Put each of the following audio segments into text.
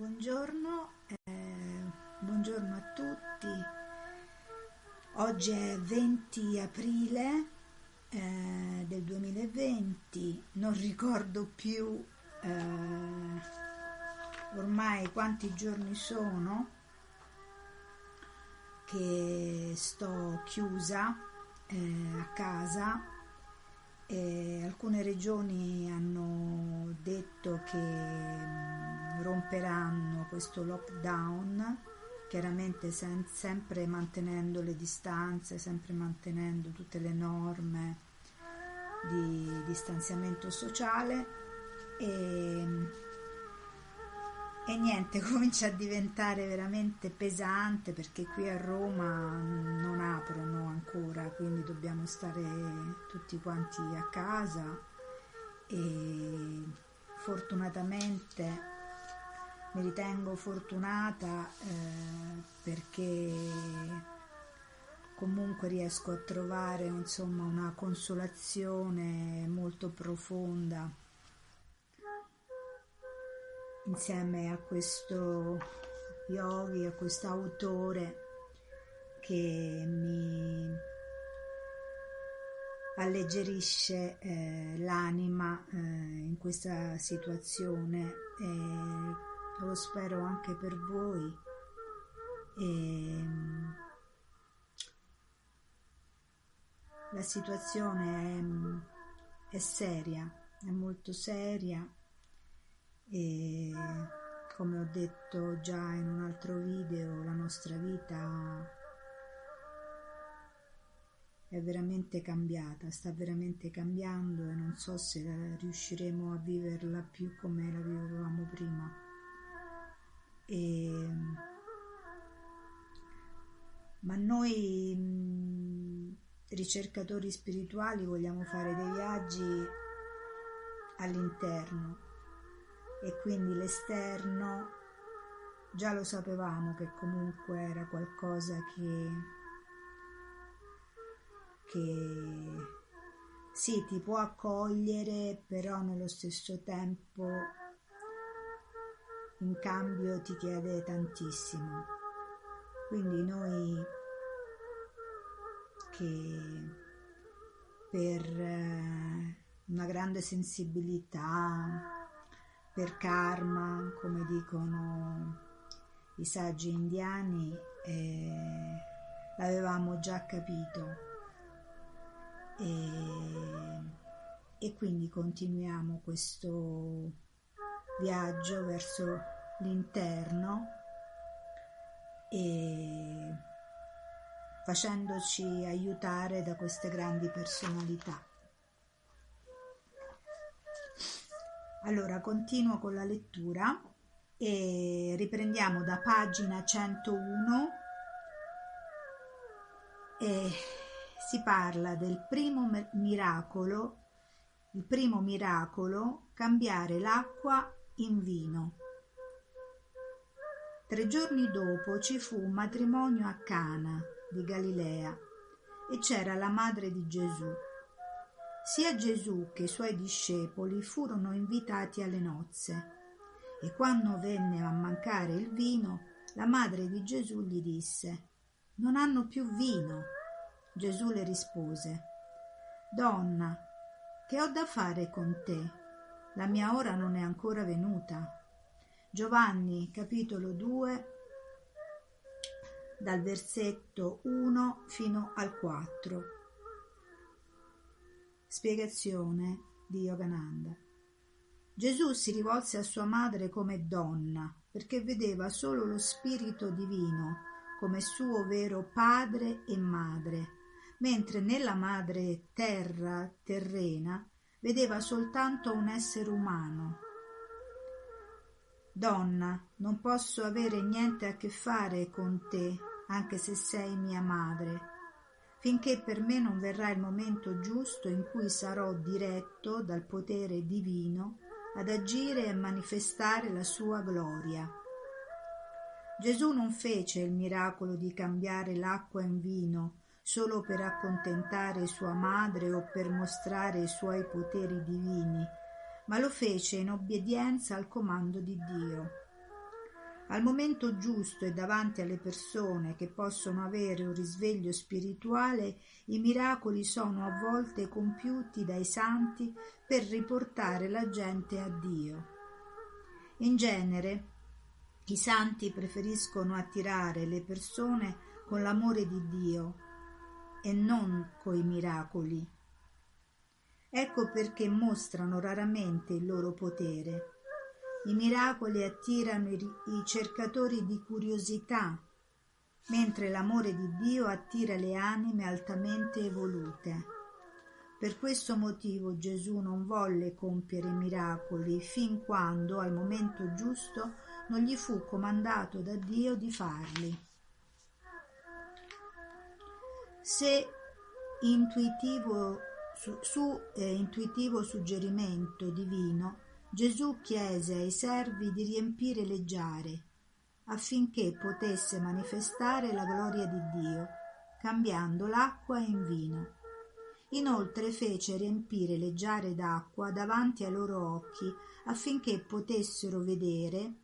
buongiorno, eh, buongiorno a tutti. Oggi è 20 aprile eh, del 2020, non ricordo più eh, ormai quanti giorni sono che sto chiusa eh, a casa. Alcune regioni hanno detto che mm, romperanno questo lockdown chiaramente sem- sempre mantenendo le distanze, sempre mantenendo tutte le norme di distanziamento sociale. E, e niente, comincia a diventare veramente pesante perché qui a Roma non aprono ancora, quindi dobbiamo stare tutti quanti a casa. E fortunatamente mi ritengo fortunata eh, perché comunque riesco a trovare insomma una consolazione molto profonda insieme a questo yogi, a questo autore che mi alleggerisce eh, l'anima eh, in questa situazione. Eh, lo spero anche per voi. E ehm, la situazione è, è seria, è molto seria e come ho detto già in un altro video, la nostra vita è veramente cambiata, sta veramente cambiando e non so se riusciremo a viverla più come la vivevamo prima. E, ma noi ricercatori spirituali vogliamo fare dei viaggi all'interno e quindi l'esterno già lo sapevamo che comunque era qualcosa che, che sì ti può accogliere però nello stesso tempo in cambio ti chiede tantissimo. Quindi noi che per eh, una grande sensibilità, per karma, come dicono i saggi indiani, eh, l'avevamo già capito. E, e quindi continuiamo questo viaggio verso l'interno e facendoci aiutare da queste grandi personalità. Allora, continuo con la lettura e riprendiamo da pagina 101 e si parla del primo miracolo, il primo miracolo, cambiare l'acqua in vino. Tre giorni dopo ci fu un matrimonio a Cana di Galilea e c'era la madre di Gesù. Sia Gesù che i suoi discepoli furono invitati alle nozze e quando venne a mancare il vino, la madre di Gesù gli disse Non hanno più vino. Gesù le rispose Donna, che ho da fare con te? La mia ora non è ancora venuta. Giovanni capitolo 2 dal versetto 1 fino al 4. Spiegazione di Yogananda. Gesù si rivolse a sua madre come donna perché vedeva solo lo Spirito Divino come suo vero padre e madre, mentre nella madre terra terrena vedeva soltanto un essere umano. Donna, non posso avere niente a che fare con te, anche se sei mia madre, finché per me non verrà il momento giusto in cui sarò diretto dal potere divino ad agire e manifestare la sua gloria. Gesù non fece il miracolo di cambiare l'acqua in vino solo per accontentare sua madre o per mostrare i suoi poteri divini, ma lo fece in obbedienza al comando di Dio. Al momento giusto e davanti alle persone che possono avere un risveglio spirituale, i miracoli sono a volte compiuti dai santi per riportare la gente a Dio. In genere, i santi preferiscono attirare le persone con l'amore di Dio e non coi miracoli. Ecco perché mostrano raramente il loro potere i miracoli attirano i cercatori di curiosità, mentre l'amore di Dio attira le anime altamente evolute. Per questo motivo Gesù non volle compiere miracoli fin quando, al momento giusto, non gli fu comandato da Dio di farli. Se intuitivo, su, su eh, intuitivo suggerimento divino Gesù chiese ai servi di riempire le giare affinché potesse manifestare la gloria di Dio, cambiando l'acqua in vino. Inoltre fece riempire le giare d'acqua davanti ai loro occhi affinché potessero vedere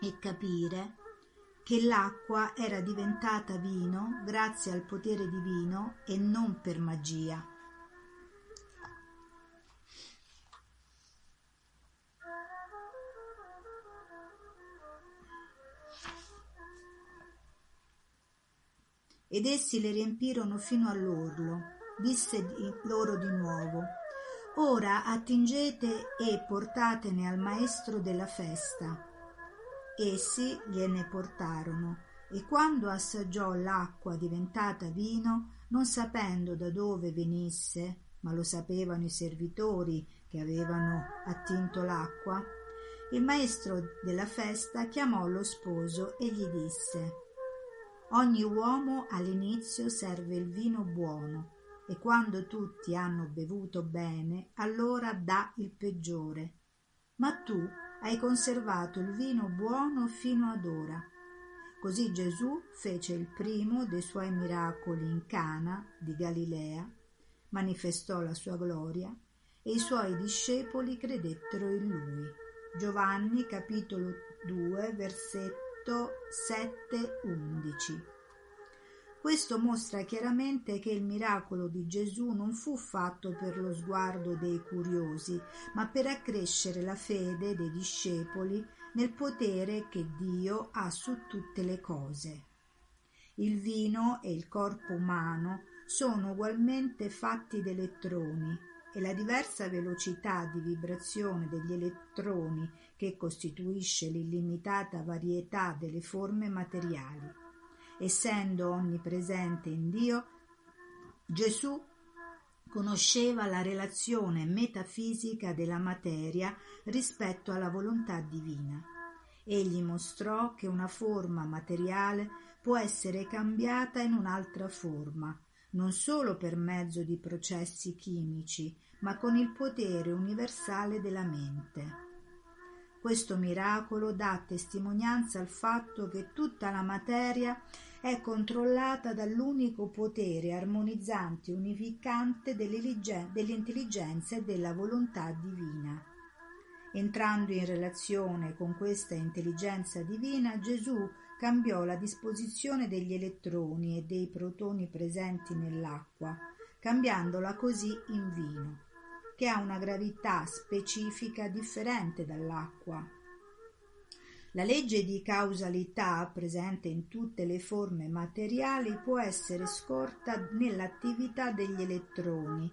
e capire che l'acqua era diventata vino grazie al potere divino e non per magia. Ed essi le riempirono fino all'orlo. Disse loro di nuovo Ora attingete e portatene al maestro della festa. Essi gliene portarono, e quando assaggiò l'acqua diventata vino, non sapendo da dove venisse, ma lo sapevano i servitori che avevano attinto l'acqua, il maestro della festa chiamò lo sposo e gli disse Ogni uomo all'inizio serve il vino buono e quando tutti hanno bevuto bene, allora dà il peggiore. Ma tu hai conservato il vino buono fino ad ora. Così Gesù fece il primo dei suoi miracoli in Cana di Galilea, manifestò la sua gloria e i suoi discepoli credettero in lui. Giovanni capitolo 2 versetto 7:11. Questo mostra chiaramente che il miracolo di Gesù non fu fatto per lo sguardo dei curiosi, ma per accrescere la fede dei discepoli nel potere che Dio ha su tutte le cose. Il vino e il corpo umano sono ugualmente fatti di elettroni e la diversa velocità di vibrazione degli elettroni che costituisce l'illimitata varietà delle forme materiali. Essendo onnipresente in Dio, Gesù conosceva la relazione metafisica della materia rispetto alla volontà divina. Egli mostrò che una forma materiale può essere cambiata in un'altra forma, non solo per mezzo di processi chimici, ma con il potere universale della mente. Questo miracolo dà testimonianza al fatto che tutta la materia è controllata dall'unico potere armonizzante e unificante dell'intelligenza e della volontà divina. Entrando in relazione con questa intelligenza divina, Gesù cambiò la disposizione degli elettroni e dei protoni presenti nell'acqua, cambiandola così in vino, che ha una gravità specifica differente dall'acqua. La legge di causalità presente in tutte le forme materiali può essere scorta nell'attività degli elettroni,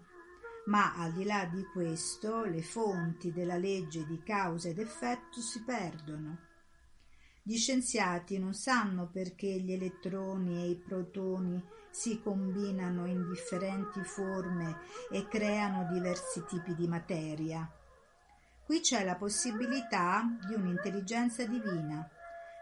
ma al di là di questo le fonti della legge di causa ed effetto si perdono. Gli scienziati non sanno perché gli elettroni e i protoni si combinano in differenti forme e creano diversi tipi di materia. Qui c'è la possibilità di un'intelligenza divina,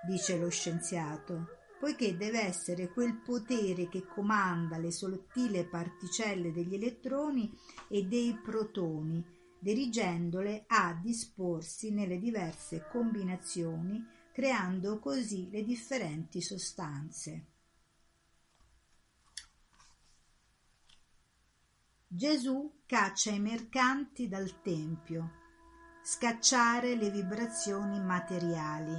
dice lo scienziato, poiché deve essere quel potere che comanda le sottili particelle degli elettroni e dei protoni, dirigendole a disporsi nelle diverse combinazioni creando così le differenti sostanze. Gesù caccia i mercanti dal Tempio, scacciare le vibrazioni materiali.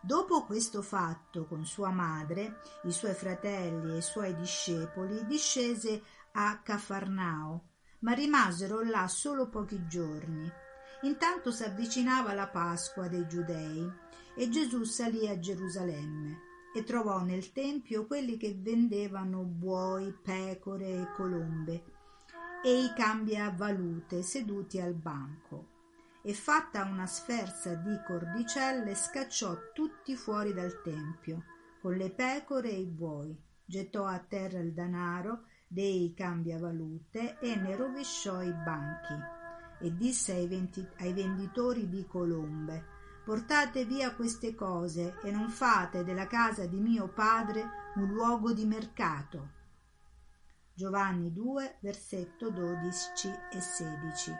Dopo questo fatto con sua madre, i suoi fratelli e i suoi discepoli, discese a Cafarnao, ma rimasero là solo pochi giorni. Intanto s'avvicinava la Pasqua dei Giudei e Gesù salì a Gerusalemme e trovò nel tempio quelli che vendevano buoi, pecore e colombe e i cambiavalute seduti al banco. E fatta una sferza di cordicelle scacciò tutti fuori dal tempio, con le pecore e i buoi, gettò a terra il danaro dei cambiavalute e ne rovesciò i banchi e disse ai, venti, ai venditori di colombe portate via queste cose e non fate della casa di mio padre un luogo di mercato. Giovanni 2, versetto 12 e 16.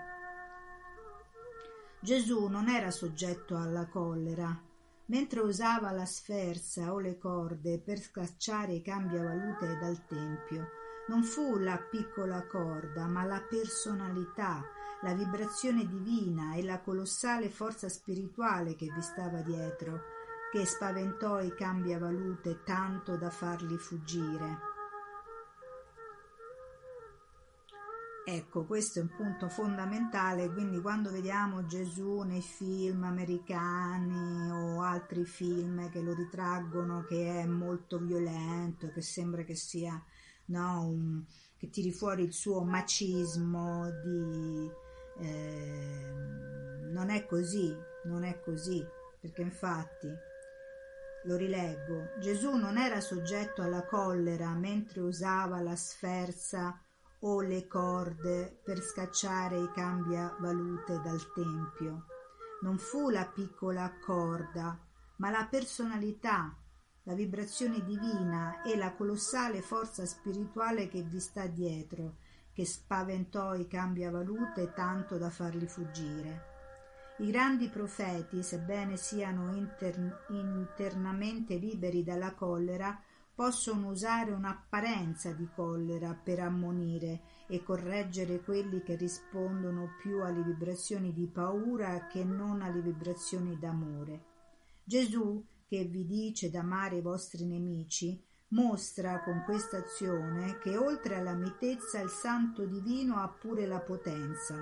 Gesù non era soggetto alla collera. Mentre usava la sferza o le corde per scacciare i cambiavalute dal tempio, non fu la piccola corda, ma la personalità, la vibrazione divina e la colossale forza spirituale che vi stava dietro, che spaventò i cambiavalute tanto da farli fuggire. Ecco, questo è un punto fondamentale, quindi quando vediamo Gesù nei film americani o altri film che lo ritraggono che è molto violento, che sembra che sia no, un, che tiri fuori il suo macismo di eh, non è così, non è così, perché infatti lo rileggo, Gesù non era soggetto alla collera mentre usava la sferza o le corde per scacciare i cambiavalute dal tempio. Non fu la piccola corda, ma la personalità, la vibrazione divina e la colossale forza spirituale che vi sta dietro, che spaventò i cambiavalute tanto da farli fuggire. I grandi profeti, sebbene siano inter- internamente liberi dalla collera, possono usare un'apparenza di collera per ammonire e correggere quelli che rispondono più alle vibrazioni di paura che non alle vibrazioni d'amore. Gesù, che vi dice d'amare i vostri nemici, mostra con questa azione che oltre alla mitezza il santo divino ha pure la potenza.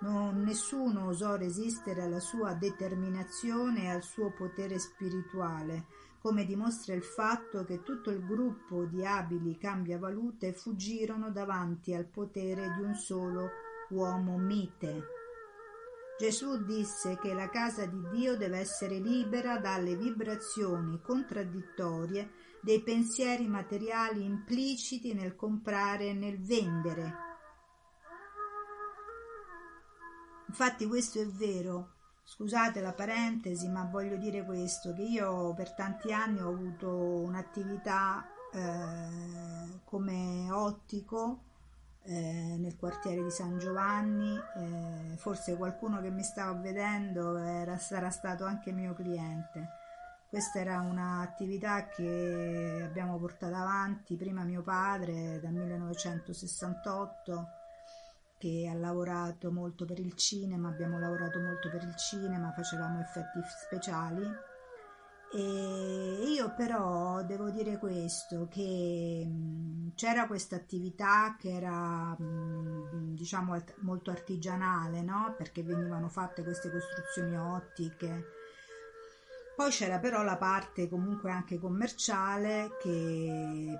Non, nessuno osò resistere alla sua determinazione e al suo potere spirituale, come dimostra il fatto che tutto il gruppo di abili cambiavalute fuggirono davanti al potere di un solo uomo mite. Gesù disse che la casa di Dio deve essere libera dalle vibrazioni contraddittorie dei pensieri materiali impliciti nel comprare e nel vendere. Infatti questo è vero, Scusate la parentesi, ma voglio dire questo, che io per tanti anni ho avuto un'attività eh, come ottico eh, nel quartiere di San Giovanni, eh, forse qualcuno che mi stava vedendo era, sarà stato anche mio cliente. Questa era un'attività che abbiamo portato avanti prima mio padre dal 1968 che ha lavorato molto per il cinema, abbiamo lavorato molto per il cinema, facevamo effetti speciali e io però devo dire questo che c'era questa attività che era diciamo molto artigianale, no? Perché venivano fatte queste costruzioni ottiche. Poi c'era però la parte comunque anche commerciale che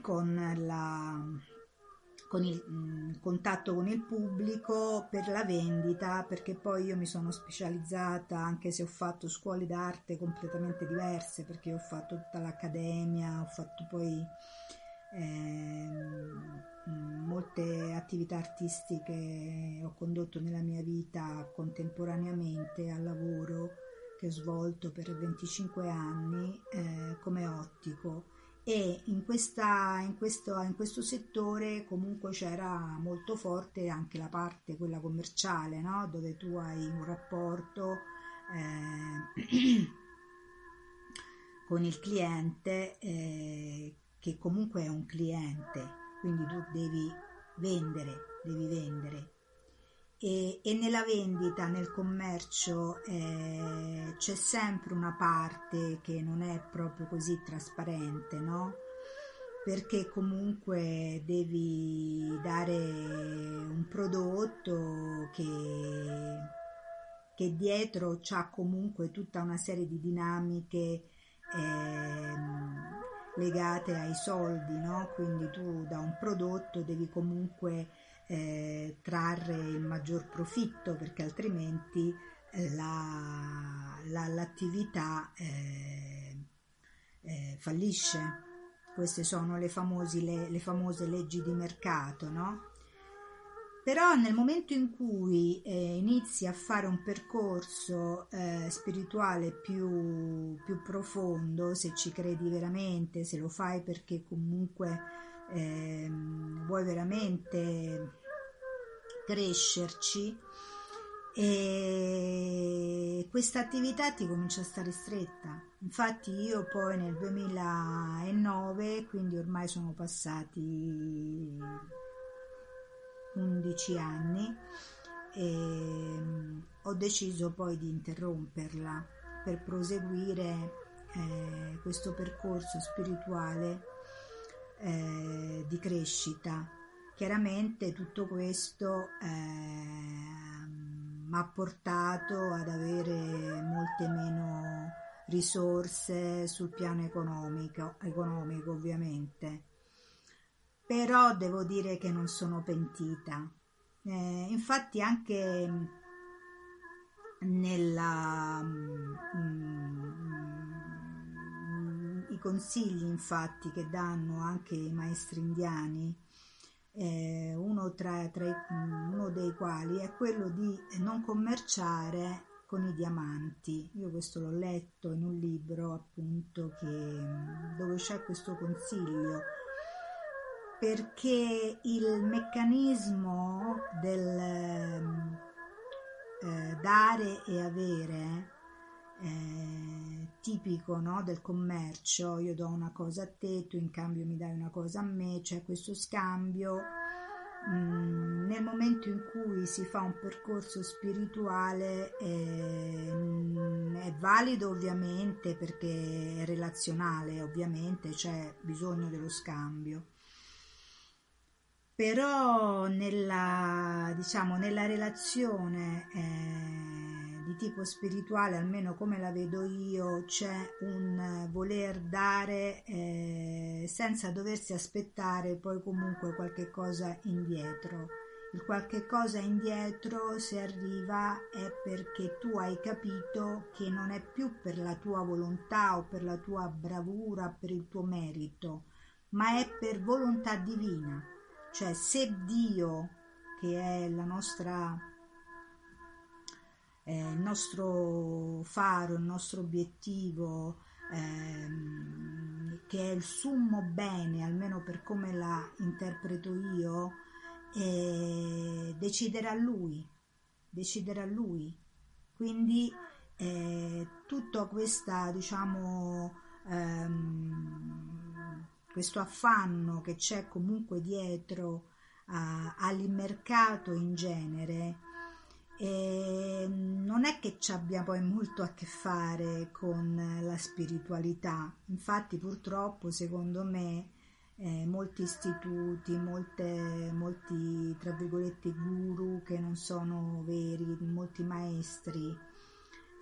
con la con il mh, mm, contatto con il pubblico per la vendita perché poi io mi sono specializzata anche se ho fatto scuole d'arte completamente diverse perché ho fatto tutta l'accademia ho fatto poi eh, molte attività artistiche ho condotto nella mia vita contemporaneamente al lavoro che ho svolto per 25 anni eh, come ottico. E in, questa, in, questo, in questo settore comunque c'era molto forte anche la parte quella commerciale no? dove tu hai un rapporto eh, con il cliente eh, che comunque è un cliente. Quindi tu devi vendere devi vendere e, e nella vendita, nel commercio eh, c'è sempre una parte che non è proprio così trasparente, no? Perché comunque devi dare un prodotto che, che dietro c'ha comunque tutta una serie di dinamiche eh, legate ai soldi, no? Quindi tu da un prodotto devi comunque eh, trarre il maggior profitto perché altrimenti eh, la, la, l'attività eh, eh, fallisce. Queste sono le, famosi, le, le famose leggi di mercato, no? Però nel momento in cui eh, inizi a fare un percorso eh, spirituale più, più, profondo, se ci credi veramente, se lo fai perché comunque eh, vuoi veramente crescerci, e questa attività ti comincia a stare stretta. Infatti io poi nel 2009, quindi ormai sono passati 11 anni e mm, ho deciso poi di interromperla per proseguire eh, questo percorso spirituale eh, di crescita. Chiaramente tutto questo eh, mi ha portato ad avere molte meno risorse sul piano economico, economico ovviamente però devo dire che non sono pentita. Eh, infatti anche nella, mm, consigli infatti che danno anche i maestri indiani eh, uno, tra, tra uno dei quali è quello di non commerciare con i diamanti. Io questo l'ho letto in un libro appunto che, dove c'è questo consiglio perché il meccanismo del eh, dare e avere eh, tipico no, del commercio, io do una cosa a te, tu in cambio mi dai una cosa a me, c'è questo scambio. Mm, nel momento in cui si fa un percorso spirituale eh, è valido ovviamente perché è relazionale, ovviamente c'è bisogno dello scambio però nella, diciamo, nella relazione eh, di tipo spirituale, almeno come la vedo io, c'è un voler dare eh, senza doversi aspettare poi comunque qualche cosa indietro. Il qualche cosa indietro, se arriva, è perché tu hai capito che non è più per la tua volontà o per la tua bravura, per il tuo merito, ma è per volontà divina cioè se Dio, che è la nostra, eh, il nostro faro, il nostro obiettivo, ehm, che è il summo bene, almeno per come la interpreto io, eh, deciderà lui, deciderà lui. Quindi eh, tutta questa, diciamo, ehm, questo affanno che c'è comunque dietro a, al mercato in genere e non è che ci abbia poi molto a che fare con la spiritualità. Infatti purtroppo secondo me eh, molti istituti molte, molti tra virgolette guru che non sono veri molti maestri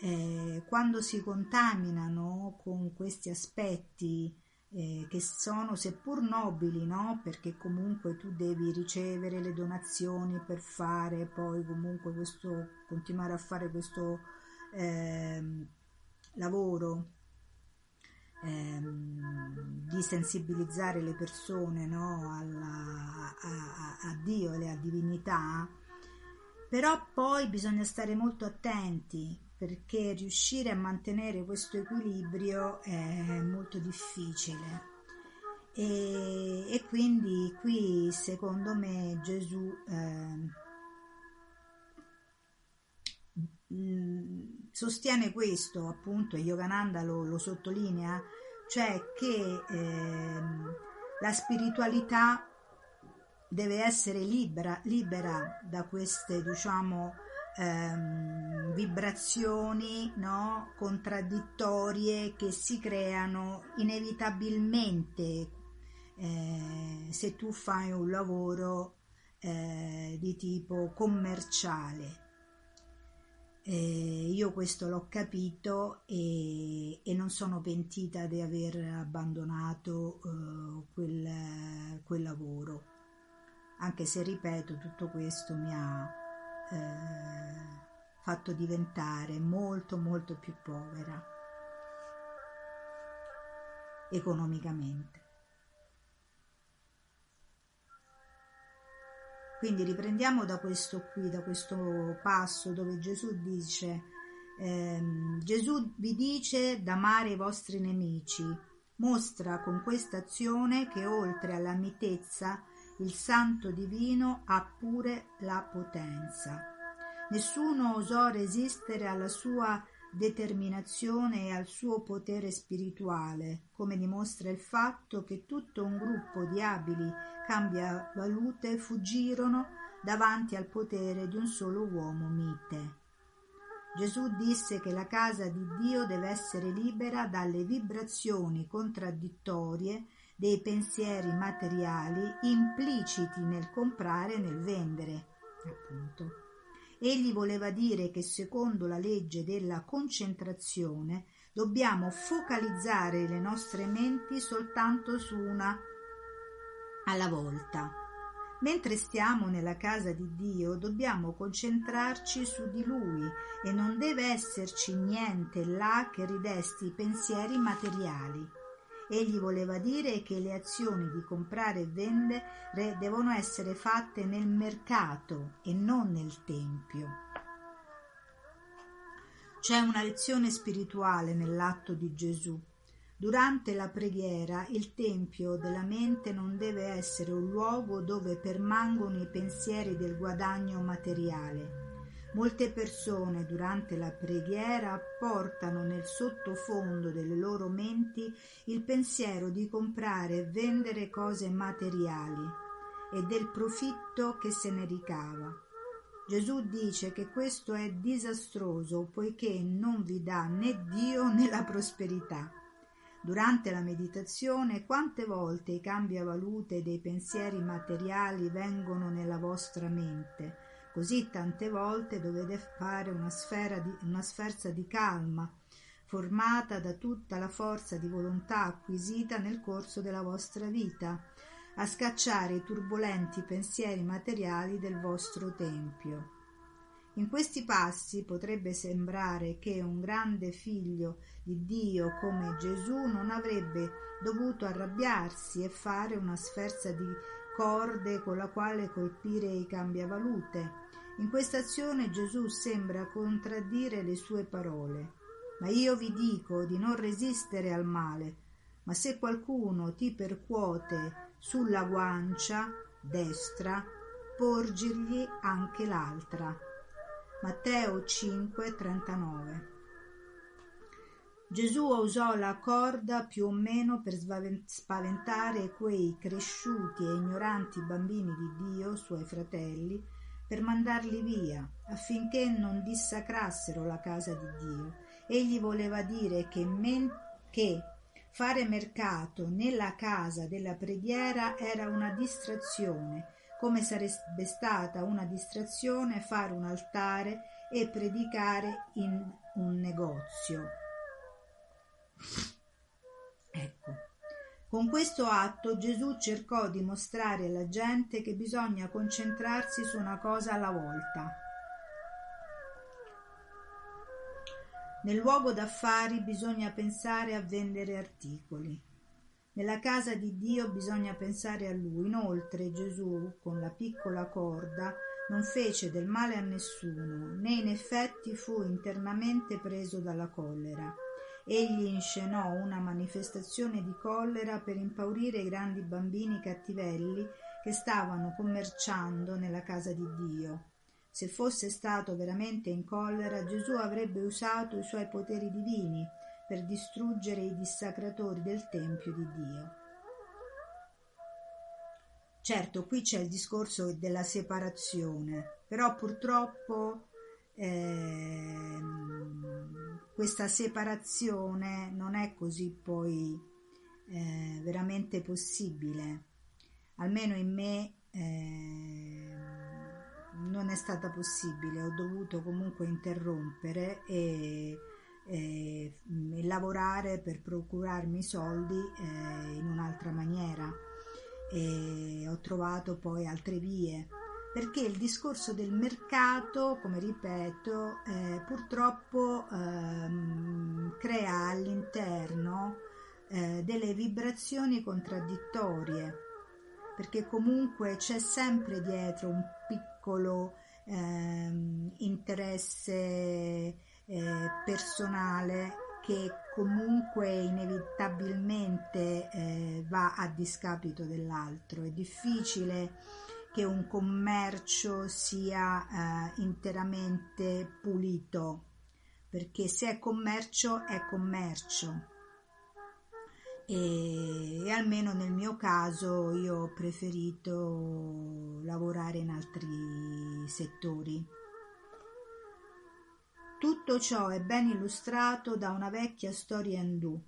eh, quando si contaminano con questi aspetti eh, che sono seppur nobili, no? perché comunque tu devi ricevere le donazioni per fare poi comunque questo, continuare a fare questo eh, lavoro ehm, di sensibilizzare le persone no? Alla, a, a, a Dio e alla divinità, però poi bisogna stare molto attenti perché riuscire a mantenere questo equilibrio è molto difficile. E, e quindi qui secondo me Gesù eh, sostiene questo appunto Yogananda lo, lo sottolinea cioè che eh, la spiritualità deve essere libera, libera da queste, diciamo, ehm, vibrazioni no? contraddittorie che si creano inevitabilmente eh, se tu fai un lavoro eh, di tipo commerciale. Eh, io questo l'ho capito e, e, non sono pentita di aver abbandonato eh, quel, quel, lavoro, anche se ripeto tutto questo mi ha eh, fatto diventare molto molto più povera economicamente. Quindi riprendiamo da questo qui, da questo passo dove Gesù dice, ehm, Gesù vi dice d'amare i vostri nemici, mostra con questa azione che oltre alla mitezza il santo divino ha pure la potenza. Nessuno osò resistere alla sua determinazione e al suo potere spirituale, come dimostra il fatto che tutto un gruppo di abili cambiavalute fuggirono davanti al potere di un solo uomo mite. Gesù disse che la casa di Dio deve essere libera dalle vibrazioni contraddittorie dei pensieri materiali impliciti nel comprare e nel vendere, appunto. Egli voleva dire che secondo la legge della concentrazione dobbiamo focalizzare le nostre menti soltanto su una alla volta. Mentre stiamo nella casa di Dio dobbiamo concentrarci su di Lui e non deve esserci niente là che ridesti i pensieri materiali. Egli voleva dire che le azioni di comprare e vendere devono essere fatte nel mercato e non nel tempio. C'è una lezione spirituale nell'atto di Gesù. Durante la preghiera il tempio della mente non deve essere un luogo dove permangono i pensieri del guadagno materiale Molte persone durante la preghiera portano nel sottofondo delle loro menti il pensiero di comprare e vendere cose materiali e del profitto che se ne ricava. Gesù dice che questo è disastroso poiché non vi dà né Dio né la prosperità. Durante la meditazione, quante volte i cambiavalute dei pensieri materiali vengono nella vostra mente? Così tante volte dovete fare una, di, una sferza di calma, formata da tutta la forza di volontà acquisita nel corso della vostra vita, a scacciare i turbolenti pensieri materiali del vostro tempio. In questi passi potrebbe sembrare che un grande figlio di Dio come Gesù non avrebbe dovuto arrabbiarsi e fare una sferza di corde con la quale colpire i cambiavalute, in questa azione Gesù sembra contraddire le sue parole. Ma io vi dico di non resistere al male, ma se qualcuno ti percuote sulla guancia destra, porgirgli anche l'altra. Matteo 5, 39 Gesù usò la corda più o meno per spaventare quei cresciuti e ignoranti bambini di Dio, suoi fratelli, per mandarli via, affinché non dissacrassero la casa di Dio. Egli voleva dire che, men- che fare mercato nella casa della preghiera era una distrazione, come sarebbe stata una distrazione fare un altare e predicare in un negozio. Ecco. Con questo atto Gesù cercò di mostrare alla gente che bisogna concentrarsi su una cosa alla volta. Nel luogo d'affari bisogna pensare a vendere articoli. Nella casa di Dio bisogna pensare a Lui. Inoltre Gesù, con la piccola corda, non fece del male a nessuno, né in effetti fu internamente preso dalla collera. Egli inscenò una manifestazione di collera per impaurire i grandi bambini cattivelli che stavano commerciando nella casa di Dio. Se fosse stato veramente in collera, Gesù avrebbe usato i suoi poteri divini per distruggere i dissacratori del Tempio di Dio. Certo, qui c'è il discorso della separazione, però purtroppo eh, questa separazione non è così poi eh, veramente possibile. Almeno in me eh, non è stata possibile, ho dovuto comunque interrompere e, e, e lavorare per procurarmi i soldi eh, in un'altra maniera. E ho trovato poi altre vie perché il discorso del mercato, come ripeto, eh, purtroppo ehm, crea all'interno eh, delle vibrazioni contraddittorie, perché comunque c'è sempre dietro un piccolo ehm, interesse eh, personale che comunque inevitabilmente eh, va a discapito dell'altro. È difficile che un commercio sia eh, interamente pulito, perché se è commercio è commercio. E, e, almeno nel mio caso io ho preferito lavorare in altri settori. Tutto ciò è ben illustrato da una vecchia storia indù.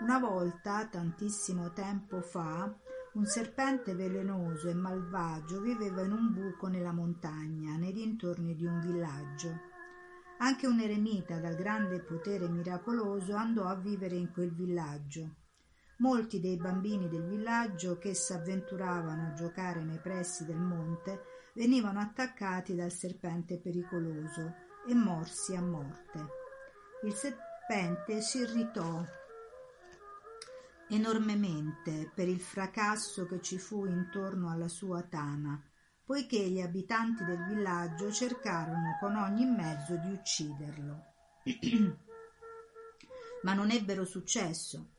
Una volta, tantissimo tempo fa, un serpente velenoso e malvagio viveva in un buco nella montagna, nei dintorni di un villaggio. Anche un eremita dal grande potere miracoloso andò a vivere in quel villaggio. Molti dei bambini del villaggio che s'avventuravano a giocare nei pressi del monte venivano attaccati dal serpente pericoloso e morsi a morte. Il serpente si irritò enormemente per il fracasso che ci fu intorno alla sua tana, poiché gli abitanti del villaggio cercarono con ogni mezzo di ucciderlo. Ma non ebbero successo.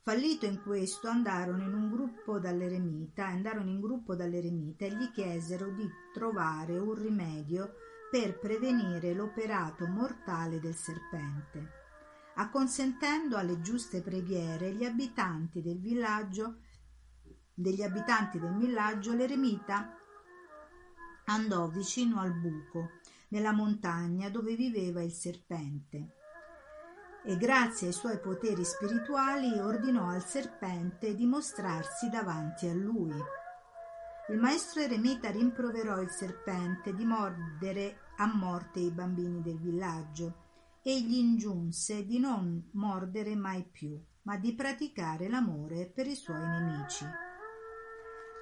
Fallito in questo, andarono in un gruppo dall'eremita, andarono in gruppo dall'eremita e gli chiesero di trovare un rimedio per prevenire l'operato mortale del serpente acconsentendo alle giuste preghiere gli abitanti del villaggio degli abitanti del villaggio l'eremita andò vicino al buco nella montagna dove viveva il serpente e grazie ai suoi poteri spirituali ordinò al serpente di mostrarsi davanti a lui. Il maestro eremita rimproverò il serpente di mordere a morte i bambini del villaggio e gli ingiunse di non mordere mai più, ma di praticare l'amore per i suoi nemici.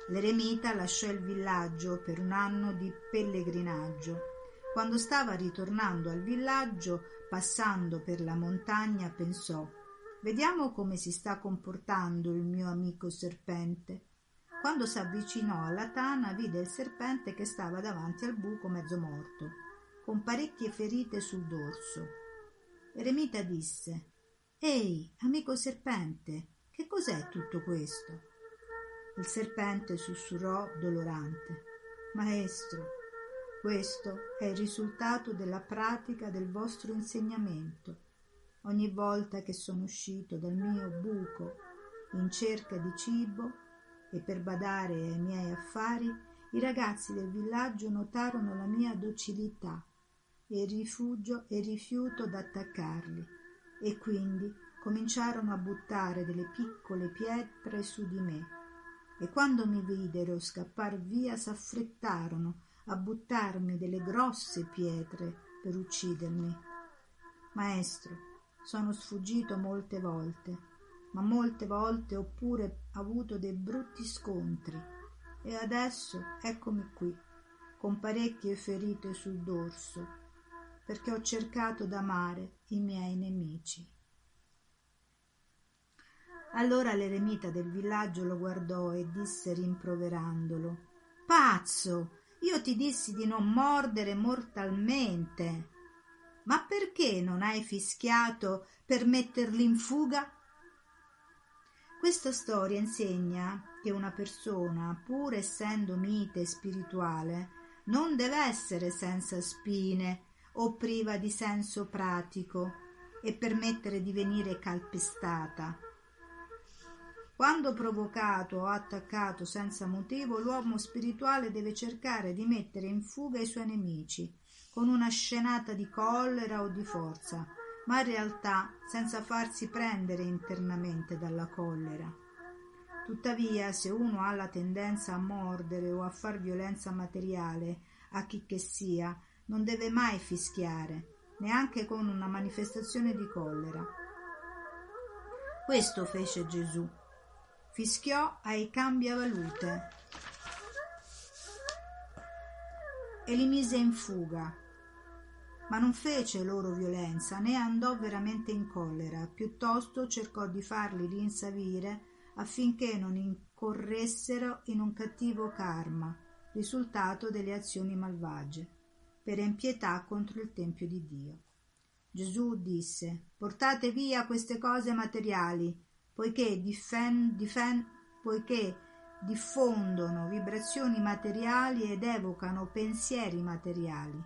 L'eremita lasciò il villaggio per un anno di pellegrinaggio. Quando stava ritornando al villaggio, passando per la montagna, pensò Vediamo come si sta comportando il mio amico serpente. Quando s'avvicinò alla tana, vide il serpente che stava davanti al buco mezzo morto, con parecchie ferite sul dorso. Eremita disse Ehi, amico serpente, che cos'è tutto questo? Il serpente sussurrò dolorante Maestro, questo è il risultato della pratica del vostro insegnamento. Ogni volta che sono uscito dal mio buco in cerca di cibo e per badare ai miei affari, i ragazzi del villaggio notarono la mia docilità e rifugio e rifiuto d'attaccarli e quindi cominciarono a buttare delle piccole pietre su di me e quando mi videro scappar via s'affrettarono a buttarmi delle grosse pietre per uccidermi. Maestro, sono sfuggito molte volte, ma molte volte ho pure avuto dei brutti scontri e adesso eccomi qui, con parecchie ferite sul dorso perché ho cercato d'amare i miei nemici. Allora l'eremita del villaggio lo guardò e disse rimproverandolo Pazzo, io ti dissi di non mordere mortalmente. Ma perché non hai fischiato per metterli in fuga? Questa storia insegna che una persona, pur essendo mite e spirituale, non deve essere senza spine o priva di senso pratico e permettere di venire calpestata. Quando provocato o attaccato senza motivo, l'uomo spirituale deve cercare di mettere in fuga i suoi nemici, con una scenata di collera o di forza, ma in realtà senza farsi prendere internamente dalla collera. Tuttavia, se uno ha la tendenza a mordere o a far violenza materiale a chi che sia, non deve mai fischiare, neanche con una manifestazione di collera. Questo fece Gesù fischiò ai cambiavalute e li mise in fuga. Ma non fece loro violenza né andò veramente in collera, piuttosto cercò di farli rinsavire affinché non incorressero in un cattivo karma, risultato delle azioni malvagie, per impietà contro il Tempio di Dio. Gesù disse Portate via queste cose materiali poiché, difen, difen, poiché diffondono vibrazioni materiali ed evocano pensieri materiali.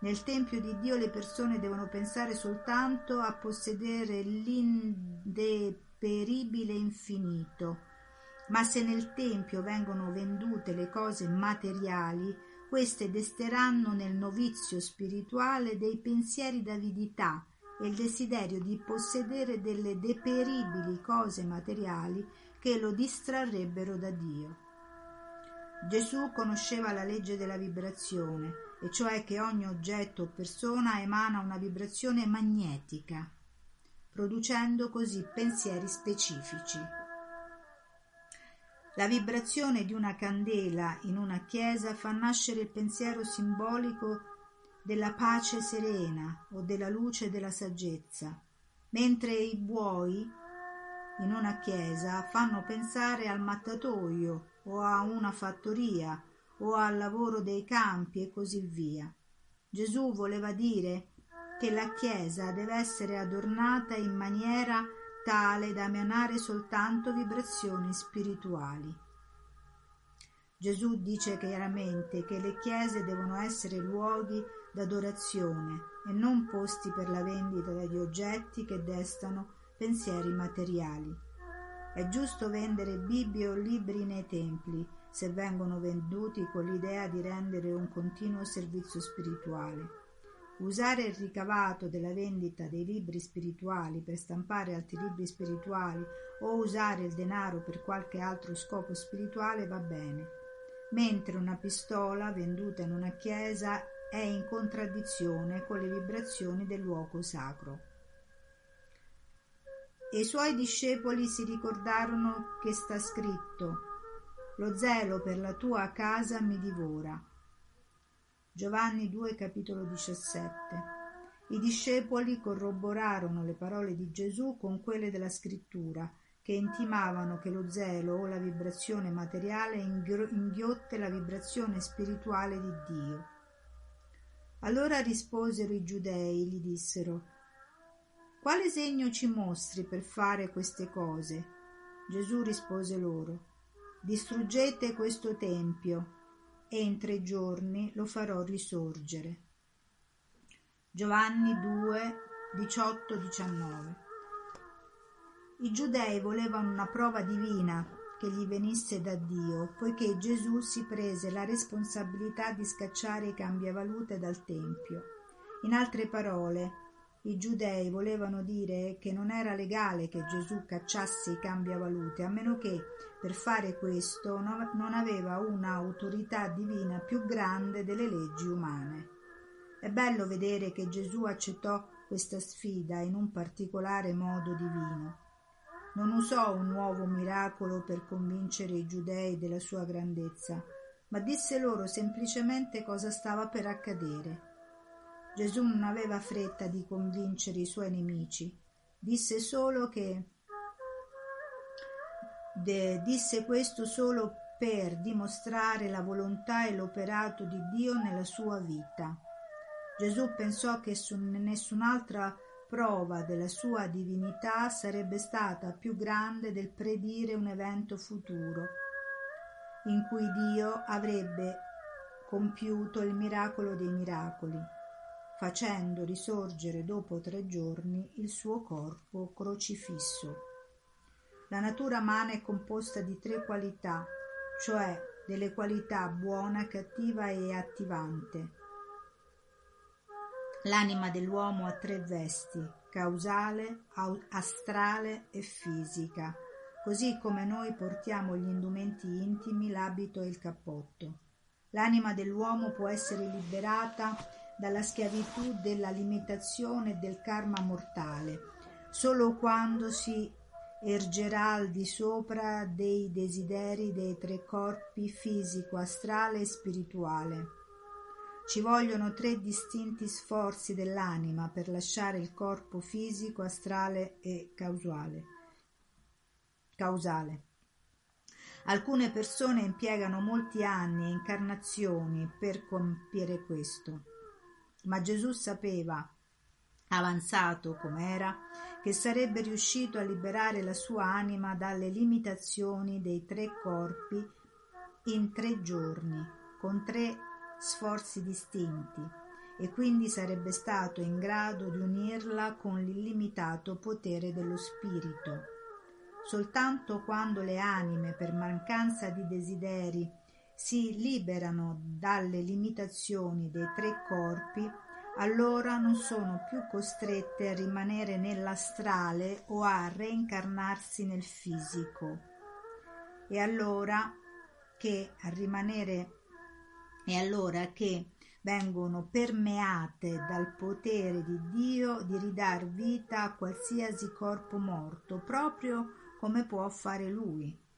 Nel Tempio di Dio le persone devono pensare soltanto a possedere l'indeperibile infinito, ma se nel Tempio vengono vendute le cose materiali, queste desteranno nel novizio spirituale dei pensieri d'avidità, e il desiderio di possedere delle deperibili cose materiali che lo distrarrebbero da Dio. Gesù conosceva la legge della vibrazione, e cioè che ogni oggetto o persona emana una vibrazione magnetica, producendo così pensieri specifici. La vibrazione di una candela in una chiesa fa nascere il pensiero simbolico della pace serena o della luce della saggezza, mentre i buoi in una chiesa fanno pensare al mattatoio o a una fattoria o al lavoro dei campi e così via. Gesù voleva dire che la chiesa deve essere adornata in maniera tale da emanare soltanto vibrazioni spirituali. Gesù dice chiaramente che le chiese devono essere luoghi d'adorazione e non posti per la vendita degli oggetti che destano pensieri materiali. È giusto vendere Bibbie o libri nei templi se vengono venduti con l'idea di rendere un continuo servizio spirituale. Usare il ricavato della vendita dei libri spirituali per stampare altri libri spirituali o usare il denaro per qualche altro scopo spirituale va bene, mentre una pistola venduta in una chiesa è in contraddizione con le vibrazioni del luogo sacro. E i suoi discepoli si ricordarono che sta scritto Lo zelo per la tua casa mi divora. Giovanni 2 capitolo 17 I discepoli corroborarono le parole di Gesù con quelle della scrittura che intimavano che lo zelo o la vibrazione materiale inghiotte la vibrazione spirituale di Dio. Allora risposero i giudei, gli dissero, Quale segno ci mostri per fare queste cose? Gesù rispose loro, Distruggete questo tempio, e in tre giorni lo farò risorgere. Giovanni 2, 18-19 I giudei volevano una prova divina che gli venisse da Dio, poiché Gesù si prese la responsabilità di scacciare i cambiavalute dal Tempio. In altre parole, i giudei volevano dire che non era legale che Gesù cacciasse i cambiavalute, a meno che per fare questo non aveva un'autorità divina più grande delle leggi umane. È bello vedere che Gesù accettò questa sfida in un particolare modo divino non usò un nuovo miracolo per convincere i giudei della sua grandezza, ma disse loro semplicemente cosa stava per accadere. Gesù non aveva fretta di convincere i suoi nemici, disse solo che de, disse questo solo per dimostrare la volontà e l'operato di Dio nella sua vita. Gesù pensò che su nessun'altra prova della sua divinità sarebbe stata più grande del predire un evento futuro, in cui Dio avrebbe compiuto il miracolo dei miracoli, facendo risorgere dopo tre giorni il suo corpo crocifisso. La natura umana è composta di tre qualità, cioè delle qualità buona, cattiva e attivante. L'anima dell'uomo ha tre vesti, causale, astrale e fisica, così come noi portiamo gli indumenti intimi, l'abito e il cappotto. L'anima dell'uomo può essere liberata dalla schiavitù della limitazione del karma mortale, solo quando si ergerà al di sopra dei desideri dei tre corpi fisico, astrale e spirituale. Ci vogliono tre distinti sforzi dell'anima per lasciare il corpo fisico, astrale e causale. causale. Alcune persone impiegano molti anni e incarnazioni per compiere questo, ma Gesù sapeva, avanzato com'era, che sarebbe riuscito a liberare la sua anima dalle limitazioni dei tre corpi in tre giorni, con tre sforzi distinti, e quindi sarebbe stato in grado di unirla con l'illimitato potere dello spirito. Soltanto quando le anime, per mancanza di desideri, si liberano dalle limitazioni dei tre corpi, allora non sono più costrette a rimanere nell'astrale o a reincarnarsi nel fisico. E allora che a rimanere e allora che vengono permeate dal potere di Dio di ridar vita a qualsiasi corpo morto, proprio come può fare lui.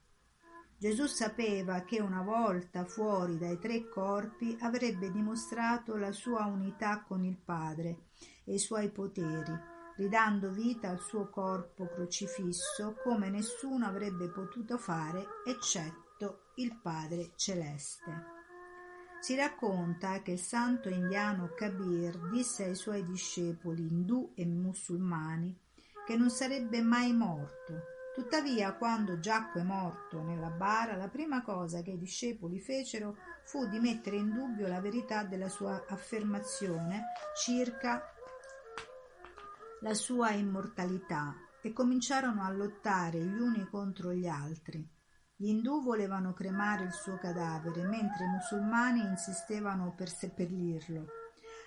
Gesù sapeva che una volta fuori dai tre corpi avrebbe dimostrato la sua unità con il Padre e i suoi poteri, ridando vita al suo corpo crocifisso come nessuno avrebbe potuto fare eccetto il Padre celeste. Si racconta che il santo indiano Kabir disse ai suoi discepoli indù e musulmani che non sarebbe mai morto Tuttavia, quando giacque morto nella bara, la prima cosa che i discepoli fecero fu di mettere in dubbio la verità della sua affermazione circa la sua immortalità e cominciarono a lottare gli uni contro gli altri. Gli indù volevano cremare il suo cadavere, mentre i musulmani insistevano per seppellirlo.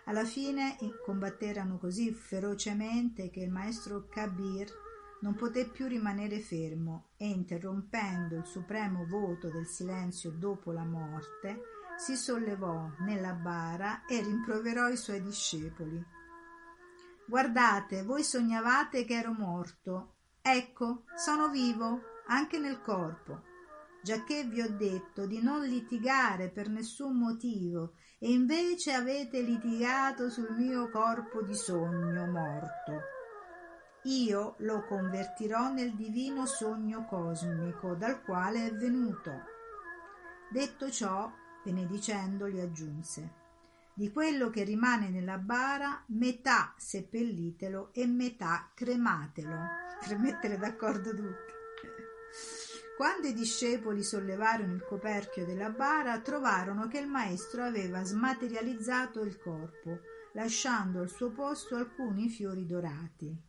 Alla fine combatterono così ferocemente che il maestro Kabir non poté più rimanere fermo e interrompendo il supremo voto del silenzio dopo la morte, si sollevò nella bara e rimproverò i suoi discepoli. Guardate, voi sognavate che ero morto. Ecco, sono vivo, anche nel corpo, giacché vi ho detto di non litigare per nessun motivo, e invece avete litigato sul mio corpo di sogno morto io lo convertirò nel divino sogno cosmico dal quale è venuto. Detto ciò, benedicendoli aggiunse di quello che rimane nella bara, metà seppellitelo e metà crematelo, per mettere d'accordo tutti. Quando i discepoli sollevarono il coperchio della bara, trovarono che il maestro aveva smaterializzato il corpo, lasciando al suo posto alcuni fiori dorati.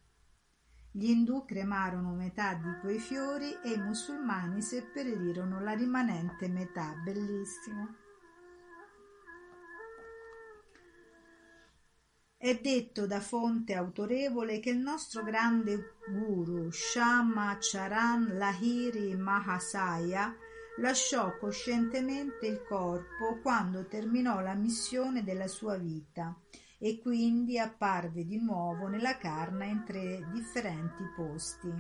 Gli indù cremarono metà di quei fiori e i musulmani seppellirono la rimanente metà. Bellissimo. È detto da fonte autorevole che il nostro grande guru Shama Charan Lahiri Mahasaya lasciò coscientemente il corpo quando terminò la missione della sua vita e quindi apparve di nuovo nella carne in tre differenti posti.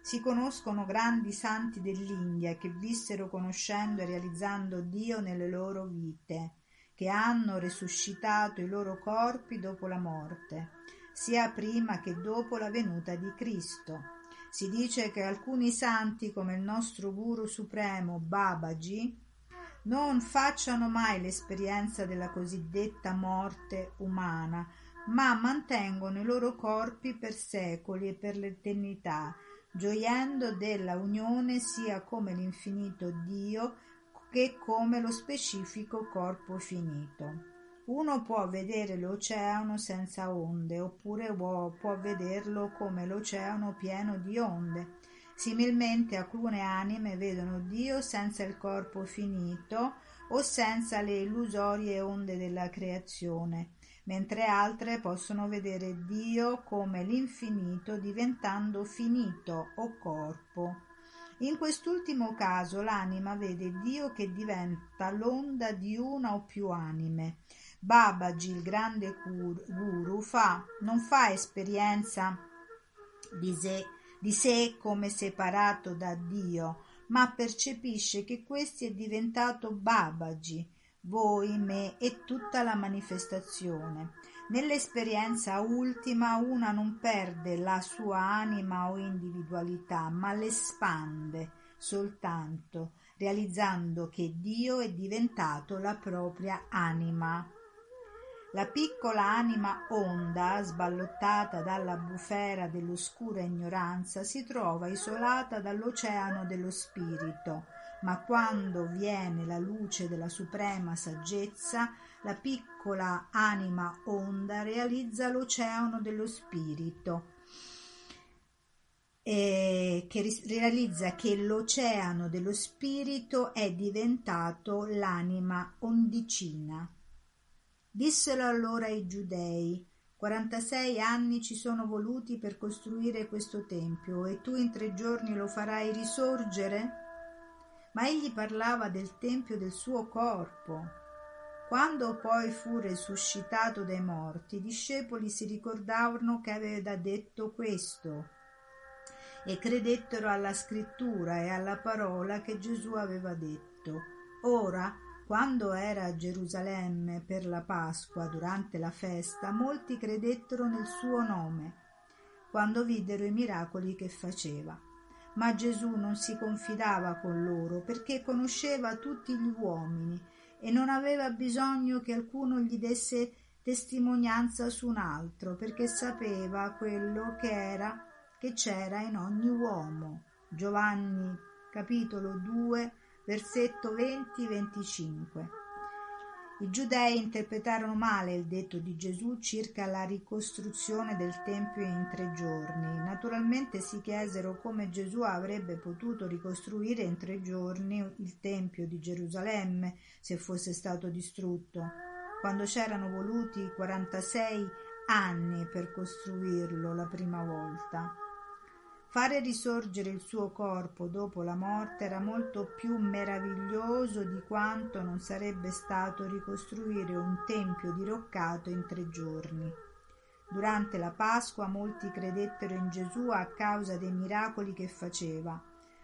Si conoscono grandi santi dell'India che vissero conoscendo e realizzando Dio nelle loro vite, che hanno resuscitato i loro corpi dopo la morte, sia prima che dopo la venuta di Cristo. Si dice che alcuni santi, come il nostro Guru Supremo Babaji, non facciano mai l'esperienza della cosiddetta morte umana, ma mantengono i loro corpi per secoli e per l'eternità, gioiendo della unione sia come l'infinito Dio che come lo specifico corpo finito. Uno può vedere l'oceano senza onde, oppure può vederlo come l'oceano pieno di onde, Similmente alcune anime vedono Dio senza il corpo finito o senza le illusorie onde della creazione, mentre altre possono vedere Dio come l'infinito diventando finito o corpo. In quest'ultimo caso l'anima vede Dio che diventa l'onda di una o più anime. Babaji, il grande guru, fa, non fa esperienza di sé di sé come separato da Dio, ma percepisce che questi è diventato Babaji, voi, me e tutta la manifestazione. Nell'esperienza ultima una non perde la sua anima o individualità, ma l'espande soltanto, realizzando che Dio è diventato la propria anima. La piccola anima onda, sballottata dalla bufera dell'oscura ignoranza, si trova isolata dall'oceano dello spirito, ma quando viene la luce della suprema saggezza, la piccola anima onda realizza l'oceano dello spirito, che realizza che l'oceano dello spirito è diventato l'anima ondicina. Dissero allora i giudei, quarantasei anni ci sono voluti per costruire questo tempio e tu in tre giorni lo farai risorgere? Ma egli parlava del tempio del suo corpo. Quando poi fu risuscitato dai morti, i discepoli si ricordavano che aveva detto questo e credettero alla scrittura e alla parola che Gesù aveva detto. Ora quando era a Gerusalemme per la Pasqua durante la festa, molti credettero nel suo nome, quando videro i miracoli che faceva. Ma Gesù non si confidava con loro perché conosceva tutti gli uomini e non aveva bisogno che alcuno gli desse testimonianza su un altro, perché sapeva quello che era che c'era in ogni uomo. Giovanni capitolo 2 versetto 20-25. I giudei interpretarono male il detto di Gesù circa la ricostruzione del Tempio in tre giorni. Naturalmente si chiesero come Gesù avrebbe potuto ricostruire in tre giorni il Tempio di Gerusalemme se fosse stato distrutto, quando c'erano voluti 46 anni per costruirlo la prima volta. Fare risorgere il suo corpo dopo la morte era molto più meraviglioso di quanto non sarebbe stato ricostruire un tempio diroccato in tre giorni. Durante la Pasqua molti credettero in Gesù a causa dei miracoli che faceva,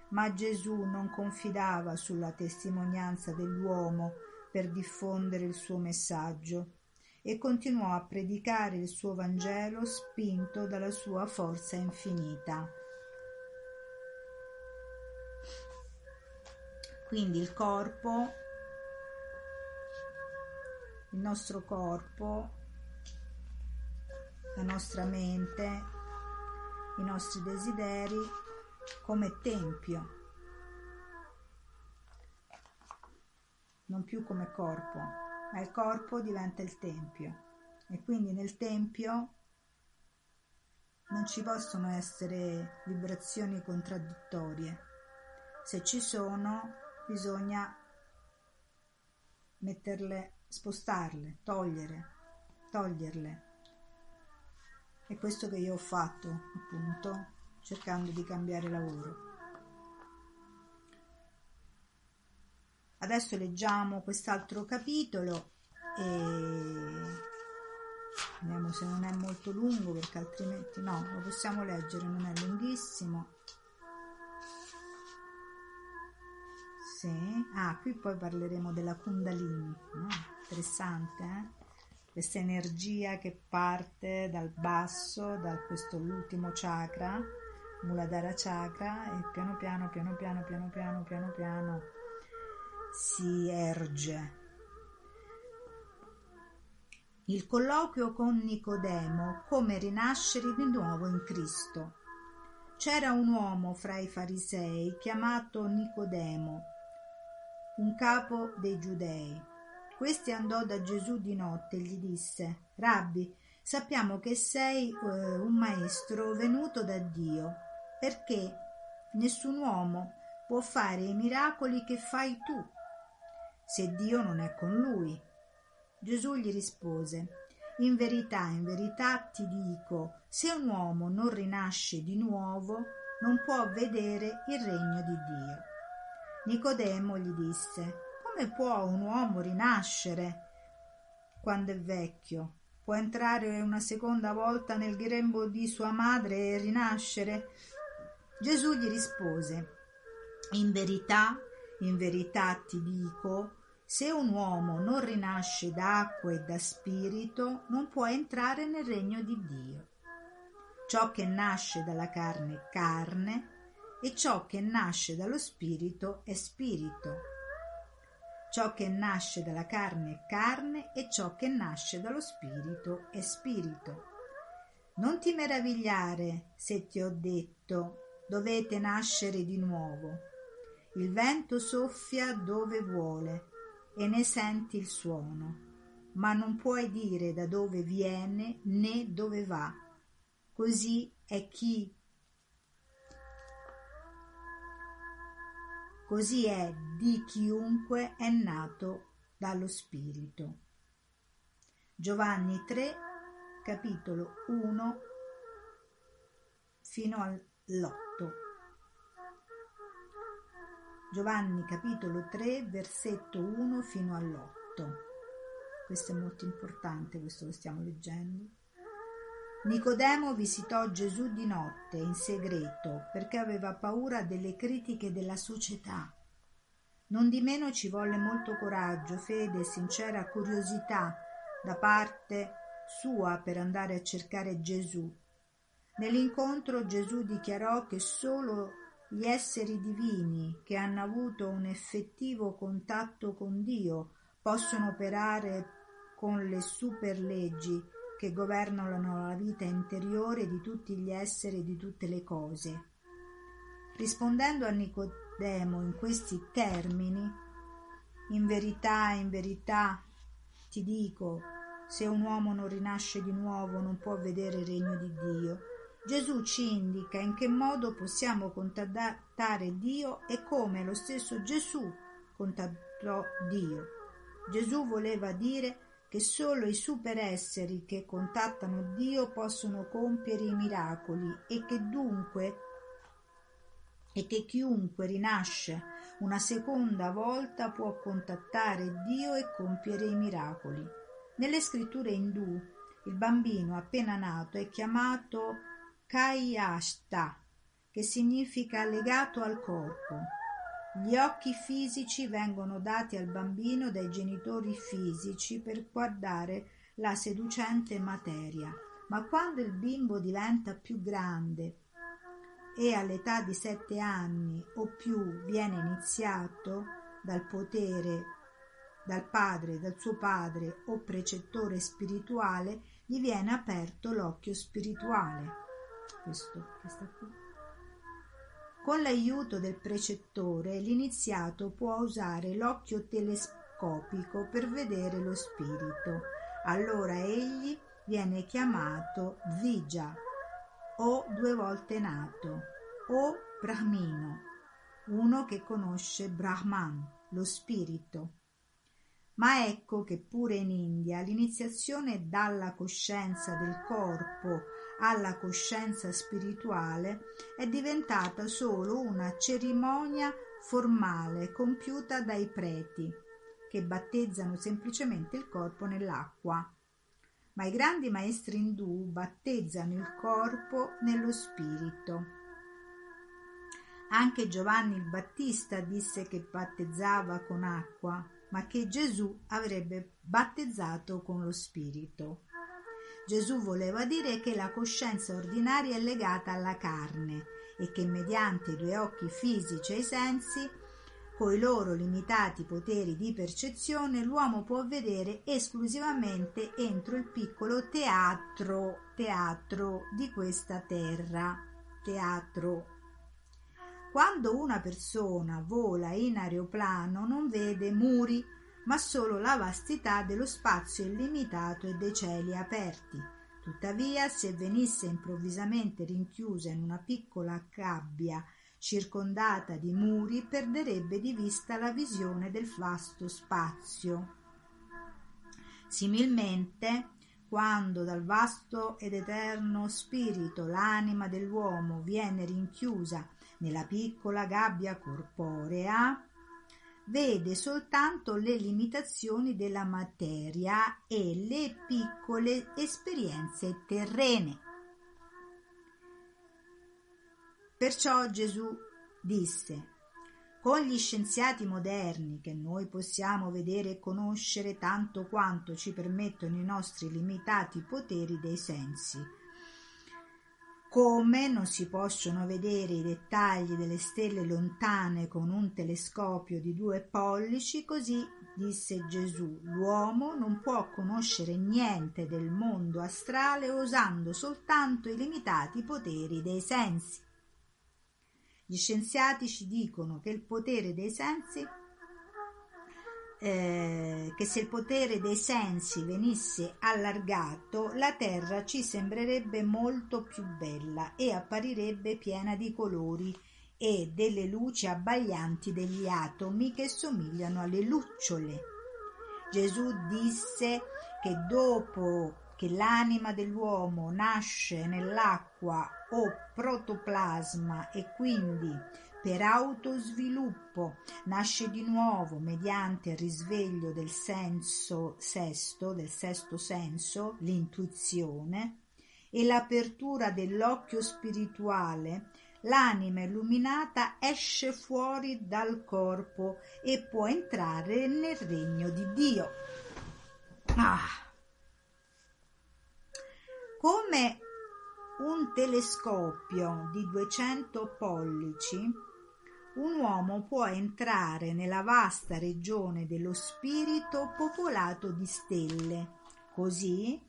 ma Gesù non confidava sulla testimonianza dell'uomo per diffondere il suo messaggio e continuò a predicare il suo Vangelo spinto dalla sua forza infinita. Quindi il corpo, il nostro corpo, la nostra mente, i nostri desideri come tempio, non più come corpo, ma il corpo diventa il tempio e quindi nel tempio non ci possono essere vibrazioni contraddittorie. Se ci sono, bisogna metterle, spostarle, togliere, toglierle. È questo che io ho fatto, appunto, cercando di cambiare lavoro. Adesso leggiamo quest'altro capitolo e vediamo se non è molto lungo perché altrimenti no, lo possiamo leggere, non è lunghissimo. Sì. Ah, qui poi parleremo della Kundalini, no? interessante, eh? questa energia che parte dal basso, da questo l'ultimo chakra, Muladhara chakra, e piano piano, piano piano, piano piano, piano piano si erge. Il colloquio con Nicodemo, come rinascere di nuovo in Cristo. C'era un uomo fra i farisei chiamato Nicodemo, un capo dei giudei. Questi andò da Gesù di notte e gli disse Rabbi, sappiamo che sei eh, un maestro venuto da Dio, perché nessun uomo può fare i miracoli che fai tu, se Dio non è con lui. Gesù gli rispose, In verità, in verità ti dico, se un uomo non rinasce di nuovo, non può vedere il regno di Dio. Nicodemo gli disse, Come può un uomo rinascere quando è vecchio? Può entrare una seconda volta nel grembo di sua madre e rinascere? Gesù gli rispose, In verità, in verità ti dico, se un uomo non rinasce d'acqua e da spirito, non può entrare nel regno di Dio. Ciò che nasce dalla carne è carne, e ciò che nasce dallo spirito è spirito. Ciò che nasce dalla carne è carne e ciò che nasce dallo spirito è spirito. Non ti meravigliare se ti ho detto dovete nascere di nuovo. Il vento soffia dove vuole e ne senti il suono, ma non puoi dire da dove viene né dove va. Così è chi Così è di chiunque è nato dallo Spirito. Giovanni 3, capitolo 1 fino all'8. Giovanni capitolo 3, versetto 1 fino all'8. Questo è molto importante, questo lo stiamo leggendo. Nicodemo visitò Gesù di notte in segreto perché aveva paura delle critiche della società. Non di meno ci volle molto coraggio, fede e sincera curiosità da parte sua per andare a cercare Gesù. Nell'incontro Gesù dichiarò che solo gli esseri divini che hanno avuto un effettivo contatto con Dio possono operare con le superleggi che governano la vita interiore di tutti gli esseri e di tutte le cose. Rispondendo a Nicodemo in questi termini, in verità, in verità, ti dico, se un uomo non rinasce di nuovo non può vedere il regno di Dio. Gesù ci indica in che modo possiamo contattare Dio e come lo stesso Gesù contattò Dio. Gesù voleva dire che solo i superesseri che contattano Dio possono compiere i miracoli e che dunque e che chiunque rinasce una seconda volta può contattare Dio e compiere i miracoli. Nelle scritture indù il bambino appena nato è chiamato Kayashta, che significa legato al corpo. Gli occhi fisici vengono dati al bambino dai genitori fisici per guardare la seducente materia, ma quando il bimbo diventa più grande e all'età di sette anni o più viene iniziato dal potere dal padre, dal suo padre o precettore spirituale, gli viene aperto l'occhio spirituale. Questo che sta qui. Con l'aiuto del precettore l'iniziato può usare l'occhio telescopico per vedere lo spirito. Allora egli viene chiamato Vija o due volte nato o Brahmino, uno che conosce Brahman, lo spirito. Ma ecco che pure in India l'iniziazione dalla coscienza del corpo alla coscienza spirituale è diventata solo una cerimonia formale compiuta dai preti, che battezzano semplicemente il corpo nell'acqua. Ma i grandi maestri indù battezzano il corpo nello spirito. Anche Giovanni il Battista disse che battezzava con acqua, ma che Gesù avrebbe battezzato con lo spirito. Gesù voleva dire che la coscienza ordinaria è legata alla carne e che mediante i due occhi fisici e i sensi, coi loro limitati poteri di percezione, l'uomo può vedere esclusivamente entro il piccolo teatro, teatro di questa terra, teatro. Quando una persona vola in aeroplano non vede muri, ma solo la vastità dello spazio illimitato e dei cieli aperti. Tuttavia, se venisse improvvisamente rinchiusa in una piccola gabbia circondata di muri, perderebbe di vista la visione del vasto spazio. Similmente, quando dal vasto ed eterno spirito l'anima dell'uomo viene rinchiusa nella piccola gabbia corporea, vede soltanto le limitazioni della materia e le piccole esperienze terrene. Perciò Gesù disse con gli scienziati moderni che noi possiamo vedere e conoscere tanto quanto ci permettono i nostri limitati poteri dei sensi. Come non si possono vedere i dettagli delle stelle lontane con un telescopio di due pollici, così disse Gesù, l'uomo non può conoscere niente del mondo astrale usando soltanto i limitati poteri dei sensi. Gli scienziati ci dicono che il potere dei sensi eh, che se il potere dei sensi venisse allargato, la Terra ci sembrerebbe molto più bella e apparirebbe piena di colori e delle luci abbaglianti degli atomi che somigliano alle lucciole. Gesù disse che dopo che l'anima dell'uomo nasce nell'acqua o protoplasma e quindi per autosviluppo nasce di nuovo mediante il risveglio del senso sesto, del sesto senso, l'intuizione, e l'apertura dell'occhio spirituale, l'anima illuminata esce fuori dal corpo e può entrare nel regno di Dio. Ah! Come un telescopio di 200 pollici, un uomo può entrare nella vasta regione dello spirito popolato di stelle. Così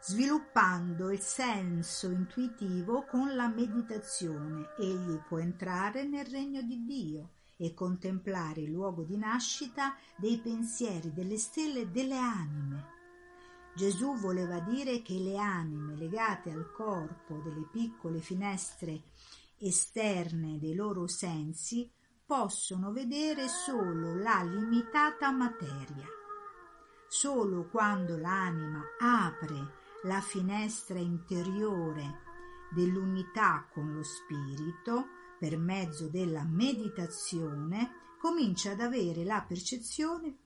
sviluppando il senso intuitivo con la meditazione, egli può entrare nel regno di Dio e contemplare il luogo di nascita dei pensieri delle stelle e delle anime. Gesù voleva dire che le anime legate al corpo delle piccole finestre esterne dei loro sensi possono vedere solo la limitata materia. Solo quando l'anima apre la finestra interiore dell'unità con lo spirito, per mezzo della meditazione, comincia ad avere la percezione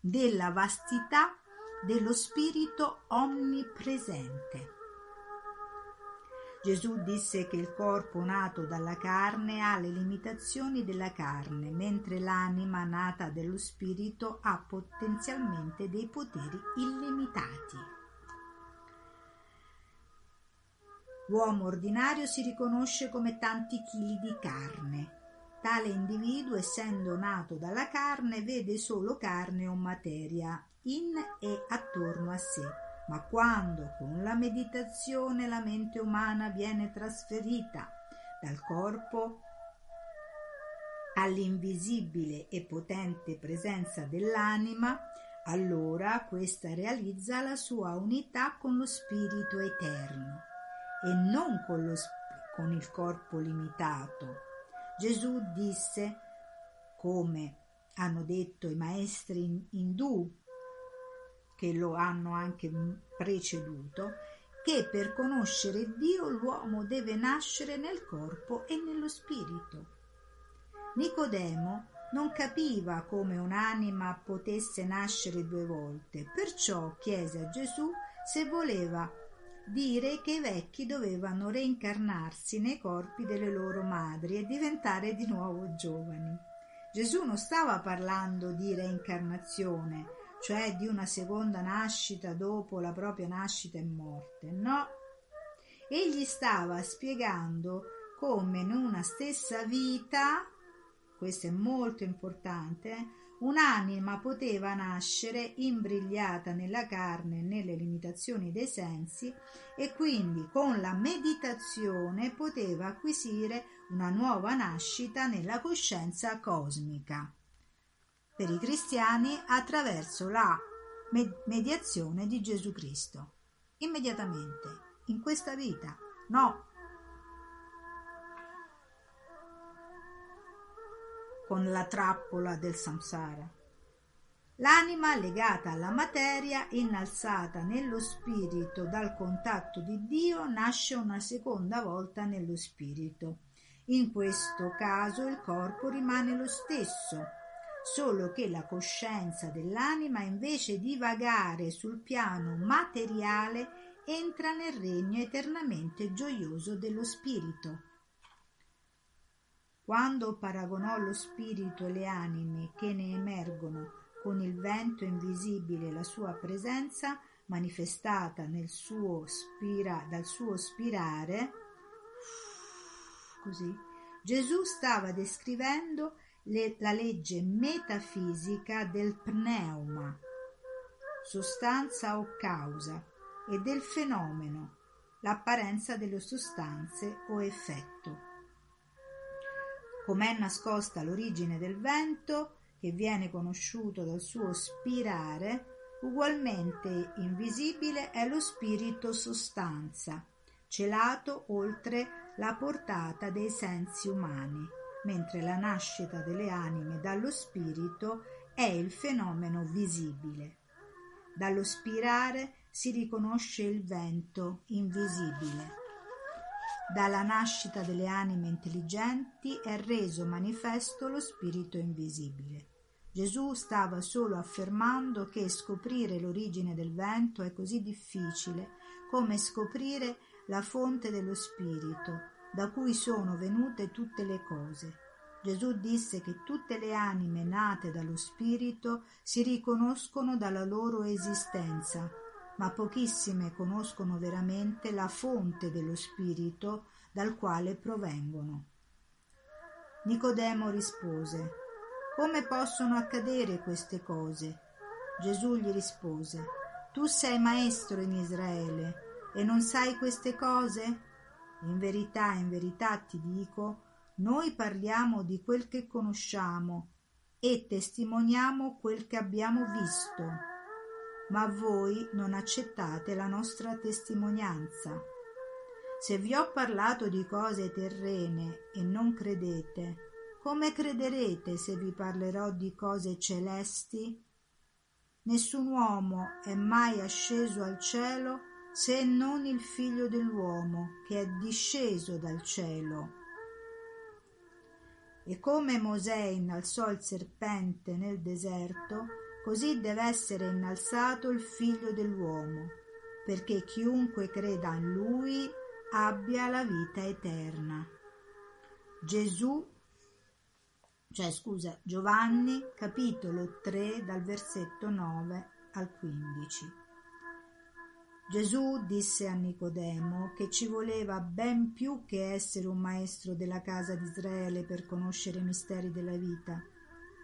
della vastità dello spirito onnipresente. Gesù disse che il corpo nato dalla carne ha le limitazioni della carne, mentre l'anima nata dello spirito ha potenzialmente dei poteri illimitati. L'uomo ordinario si riconosce come tanti chili di carne. Tale individuo, essendo nato dalla carne, vede solo carne o materia in e attorno a sé. Ma quando con la meditazione la mente umana viene trasferita dal corpo all'invisibile e potente presenza dell'anima, allora questa realizza la sua unità con lo spirito eterno e non con, lo, con il corpo limitato. Gesù disse, come hanno detto i maestri indù, che lo hanno anche preceduto, che per conoscere Dio l'uomo deve nascere nel corpo e nello spirito. Nicodemo non capiva come un'anima potesse nascere due volte, perciò chiese a Gesù se voleva dire che i vecchi dovevano reincarnarsi nei corpi delle loro madri e diventare di nuovo giovani. Gesù non stava parlando di reincarnazione, cioè di una seconda nascita dopo la propria nascita e morte, no. Egli stava spiegando come in una stessa vita, questo è molto importante, Un'anima poteva nascere imbrigliata nella carne e nelle limitazioni dei sensi e quindi con la meditazione poteva acquisire una nuova nascita nella coscienza cosmica. Per i cristiani attraverso la mediazione di Gesù Cristo. Immediatamente, in questa vita. No. Con la trappola del samsara. L'anima legata alla materia, innalzata nello spirito dal contatto di Dio, nasce una seconda volta nello spirito. In questo caso il corpo rimane lo stesso, solo che la coscienza dell'anima invece di vagare sul piano materiale entra nel regno eternamente gioioso dello spirito. Quando paragonò lo spirito e le anime che ne emergono con il vento invisibile la sua presenza manifestata suo spira, dal suo spirare, così, Gesù stava descrivendo le, la legge metafisica del pneuma, sostanza o causa, e del fenomeno, l'apparenza delle sostanze o effetto. Com'è nascosta l'origine del vento, che viene conosciuto dal suo spirare, ugualmente invisibile è lo spirito sostanza, celato oltre la portata dei sensi umani, mentre la nascita delle anime dallo spirito è il fenomeno visibile. Dallo spirare si riconosce il vento invisibile. Dalla nascita delle anime intelligenti è reso manifesto lo spirito invisibile. Gesù stava solo affermando che scoprire l'origine del vento è così difficile come scoprire la fonte dello spirito, da cui sono venute tutte le cose. Gesù disse che tutte le anime nate dallo spirito si riconoscono dalla loro esistenza, ma pochissime conoscono veramente la fonte dello spirito dal quale provengono. Nicodemo rispose come possono accadere queste cose? Gesù gli rispose, Tu sei maestro in Israele e non sai queste cose? In verità, in verità ti dico, noi parliamo di quel che conosciamo e testimoniamo quel che abbiamo visto, ma voi non accettate la nostra testimonianza. Se vi ho parlato di cose terrene e non credete, come crederete se vi parlerò di cose celesti? Nessun uomo è mai asceso al cielo se non il figlio dell'uomo che è disceso dal cielo. E come Mosè innalzò il serpente nel deserto, così deve essere innalzato il figlio dell'uomo, perché chiunque creda in lui abbia la vita eterna. Gesù cioè scusa, Giovanni capitolo 3 dal versetto 9 al 15. Gesù disse a Nicodemo che ci voleva ben più che essere un maestro della casa di Israele per conoscere i misteri della vita.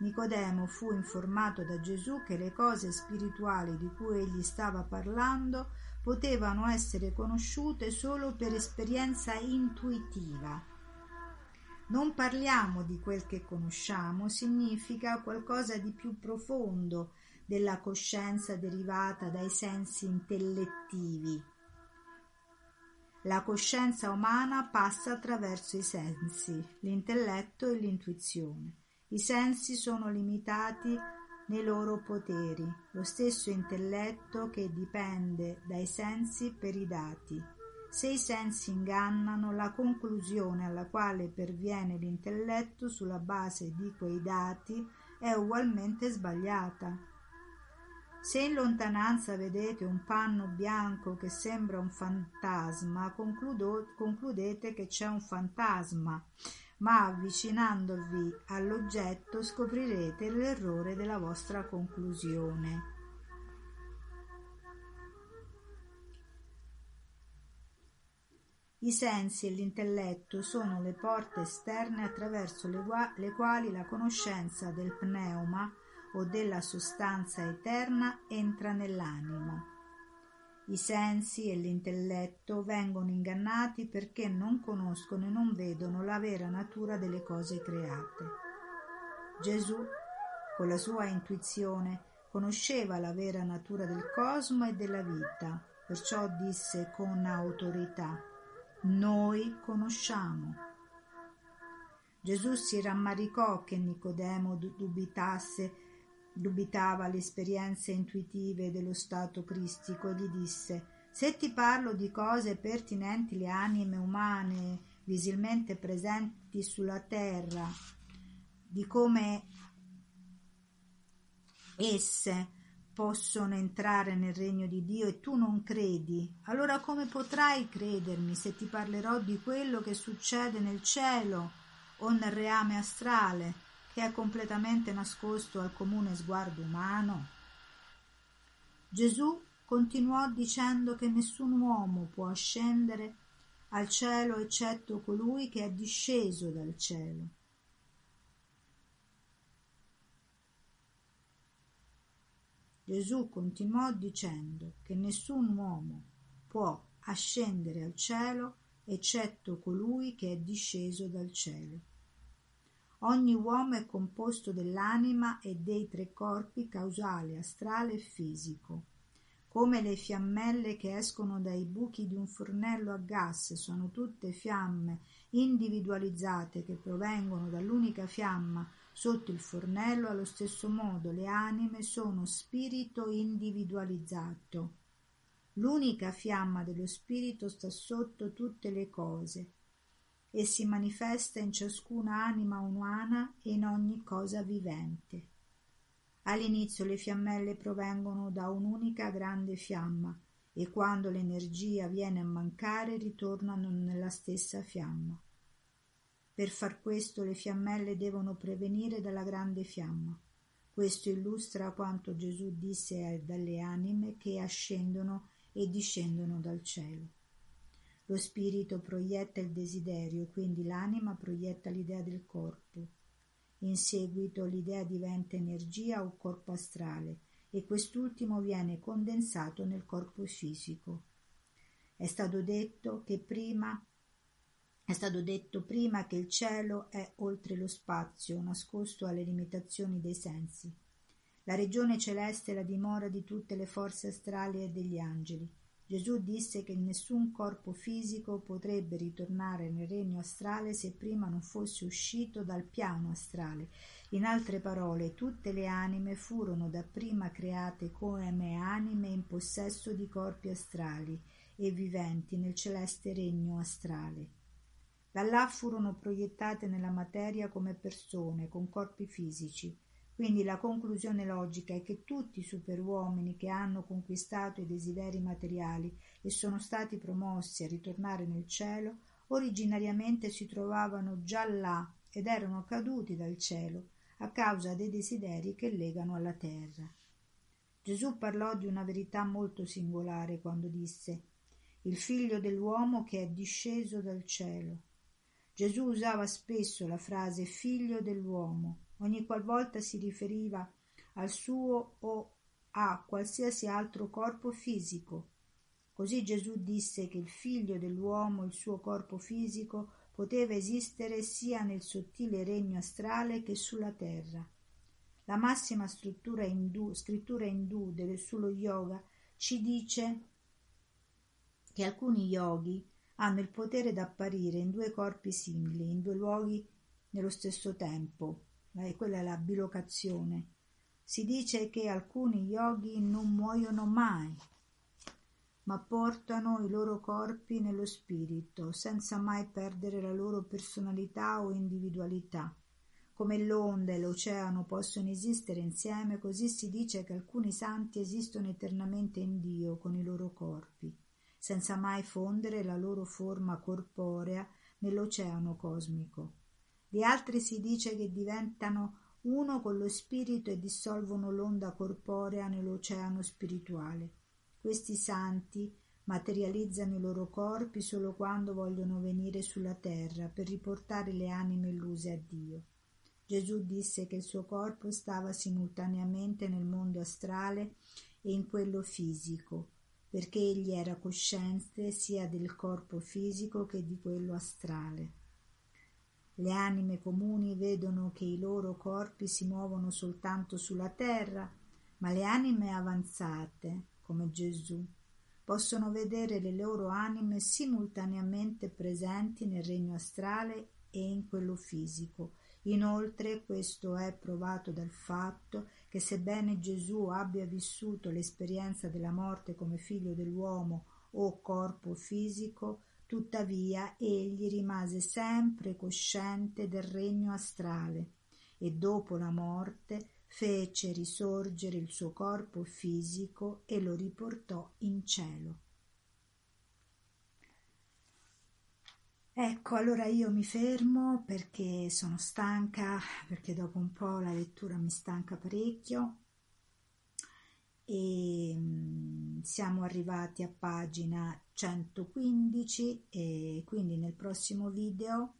Nicodemo fu informato da Gesù che le cose spirituali di cui egli stava parlando potevano essere conosciute solo per esperienza intuitiva non parliamo di quel che conosciamo significa qualcosa di più profondo della coscienza derivata dai sensi intellettivi. La coscienza umana passa attraverso i sensi, l'intelletto e l'intuizione. I sensi sono limitati nei loro poteri, lo stesso intelletto che dipende dai sensi per i dati. Se i sensi ingannano, la conclusione alla quale perviene l'intelletto sulla base di quei dati è ugualmente sbagliata. Se in lontananza vedete un panno bianco che sembra un fantasma, concludo, concludete che c'è un fantasma, ma avvicinandovi all'oggetto scoprirete l'errore della vostra conclusione. I sensi e l'intelletto sono le porte esterne attraverso le, le quali la conoscenza del pneuma o della sostanza eterna entra nell'animo. I sensi e l'intelletto vengono ingannati perché non conoscono e non vedono la vera natura delle cose create. Gesù, con la sua intuizione, conosceva la vera natura del cosmo e della vita perciò disse con autorità, noi conosciamo. Gesù si rammaricò che Nicodemo dubitasse, dubitava le esperienze intuitive dello stato cristico e gli disse, se ti parlo di cose pertinenti alle anime umane visilmente presenti sulla terra, di come esse possono entrare nel regno di Dio e tu non credi, allora come potrai credermi se ti parlerò di quello che succede nel cielo o nel reame astrale, che è completamente nascosto al comune sguardo umano? Gesù continuò dicendo che nessun uomo può ascendere al cielo eccetto colui che è disceso dal cielo Gesù continuò dicendo che nessun uomo può ascendere al cielo eccetto colui che è disceso dal cielo. Ogni uomo è composto dell'anima e dei tre corpi causale, astrale e fisico. Come le fiammelle che escono dai buchi di un fornello a gas sono tutte fiamme individualizzate che provengono dall'unica fiamma Sotto il fornello, allo stesso modo, le anime sono spirito individualizzato. L'unica fiamma dello spirito sta sotto tutte le cose e si manifesta in ciascuna anima umana e in ogni cosa vivente. All'inizio le fiammelle provengono da un'unica grande fiamma e quando l'energia viene a mancare ritornano nella stessa fiamma. Per far questo le fiammelle devono prevenire dalla grande fiamma. Questo illustra quanto Gesù disse dalle anime che ascendono e discendono dal cielo. Lo spirito proietta il desiderio, quindi l'anima proietta l'idea del corpo. In seguito l'idea diventa energia o corpo astrale e quest'ultimo viene condensato nel corpo fisico. È stato detto che prima è stato detto prima che il cielo è oltre lo spazio, nascosto alle limitazioni dei sensi. La regione celeste è la dimora di tutte le forze astrali e degli angeli. Gesù disse che nessun corpo fisico potrebbe ritornare nel regno astrale se prima non fosse uscito dal piano astrale. In altre parole, tutte le anime furono dapprima create come anime in possesso di corpi astrali e viventi nel celeste regno astrale. Da là furono proiettate nella materia come persone, con corpi fisici. Quindi la conclusione logica è che tutti i superuomini che hanno conquistato i desideri materiali e sono stati promossi a ritornare nel cielo, originariamente si trovavano già là ed erano caduti dal cielo a causa dei desideri che legano alla terra. Gesù parlò di una verità molto singolare quando disse il figlio dell'uomo che è disceso dal cielo. Gesù usava spesso la frase figlio dell'uomo, ogni qualvolta si riferiva al suo o a qualsiasi altro corpo fisico. Così Gesù disse che il figlio dell'uomo, il suo corpo fisico, poteva esistere sia nel sottile regno astrale che sulla terra. La massima indù, scrittura indù sullo yoga ci dice che alcuni yogi hanno il potere d'apparire in due corpi simili, in due luoghi nello stesso tempo. E quella è la bilocazione. Si dice che alcuni yogi non muoiono mai, ma portano i loro corpi nello spirito, senza mai perdere la loro personalità o individualità. Come l'onda e l'oceano possono esistere insieme, così si dice che alcuni santi esistono eternamente in Dio con i loro corpi senza mai fondere la loro forma corporea nell'oceano cosmico. Di altri si dice che diventano uno con lo spirito e dissolvono l'onda corporea nell'oceano spirituale. Questi santi materializzano i loro corpi solo quando vogliono venire sulla terra per riportare le anime illuse a Dio. Gesù disse che il suo corpo stava simultaneamente nel mondo astrale e in quello fisico, perché egli era cosciente sia del corpo fisico che di quello astrale. Le anime comuni vedono che i loro corpi si muovono soltanto sulla terra, ma le anime avanzate, come Gesù, possono vedere le loro anime simultaneamente presenti nel regno astrale e in quello fisico. Inoltre questo è provato dal fatto che sebbene Gesù abbia vissuto l'esperienza della morte come figlio dell'uomo o corpo fisico, tuttavia egli rimase sempre cosciente del regno astrale e dopo la morte fece risorgere il suo corpo fisico e lo riportò in cielo. Ecco, allora io mi fermo perché sono stanca, perché dopo un po' la lettura mi stanca parecchio e mm, siamo arrivati a pagina 115 e quindi nel prossimo video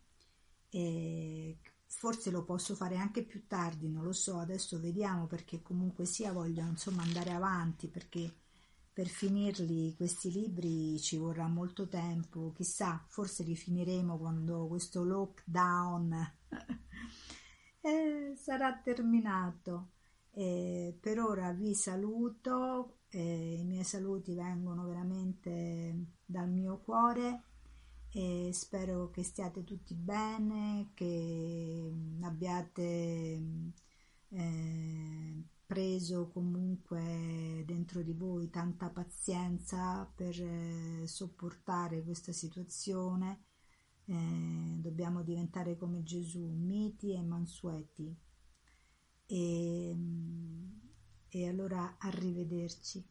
eh, forse lo posso fare anche più tardi, non lo so, adesso vediamo perché comunque sia voglio insomma andare avanti perché per finirli questi libri ci vorrà molto tempo, chissà, forse li finiremo quando questo lockdown eh, sarà terminato. Eh, per ora vi saluto, eh, i miei saluti vengono veramente dal mio cuore e spero che stiate tutti bene, che abbiate eh, preso comunque dentro di voi tanta pazienza per eh, sopportare questa situazione. Eh, dobbiamo diventare come Gesù, miti e mansueti. E, e allora arrivederci.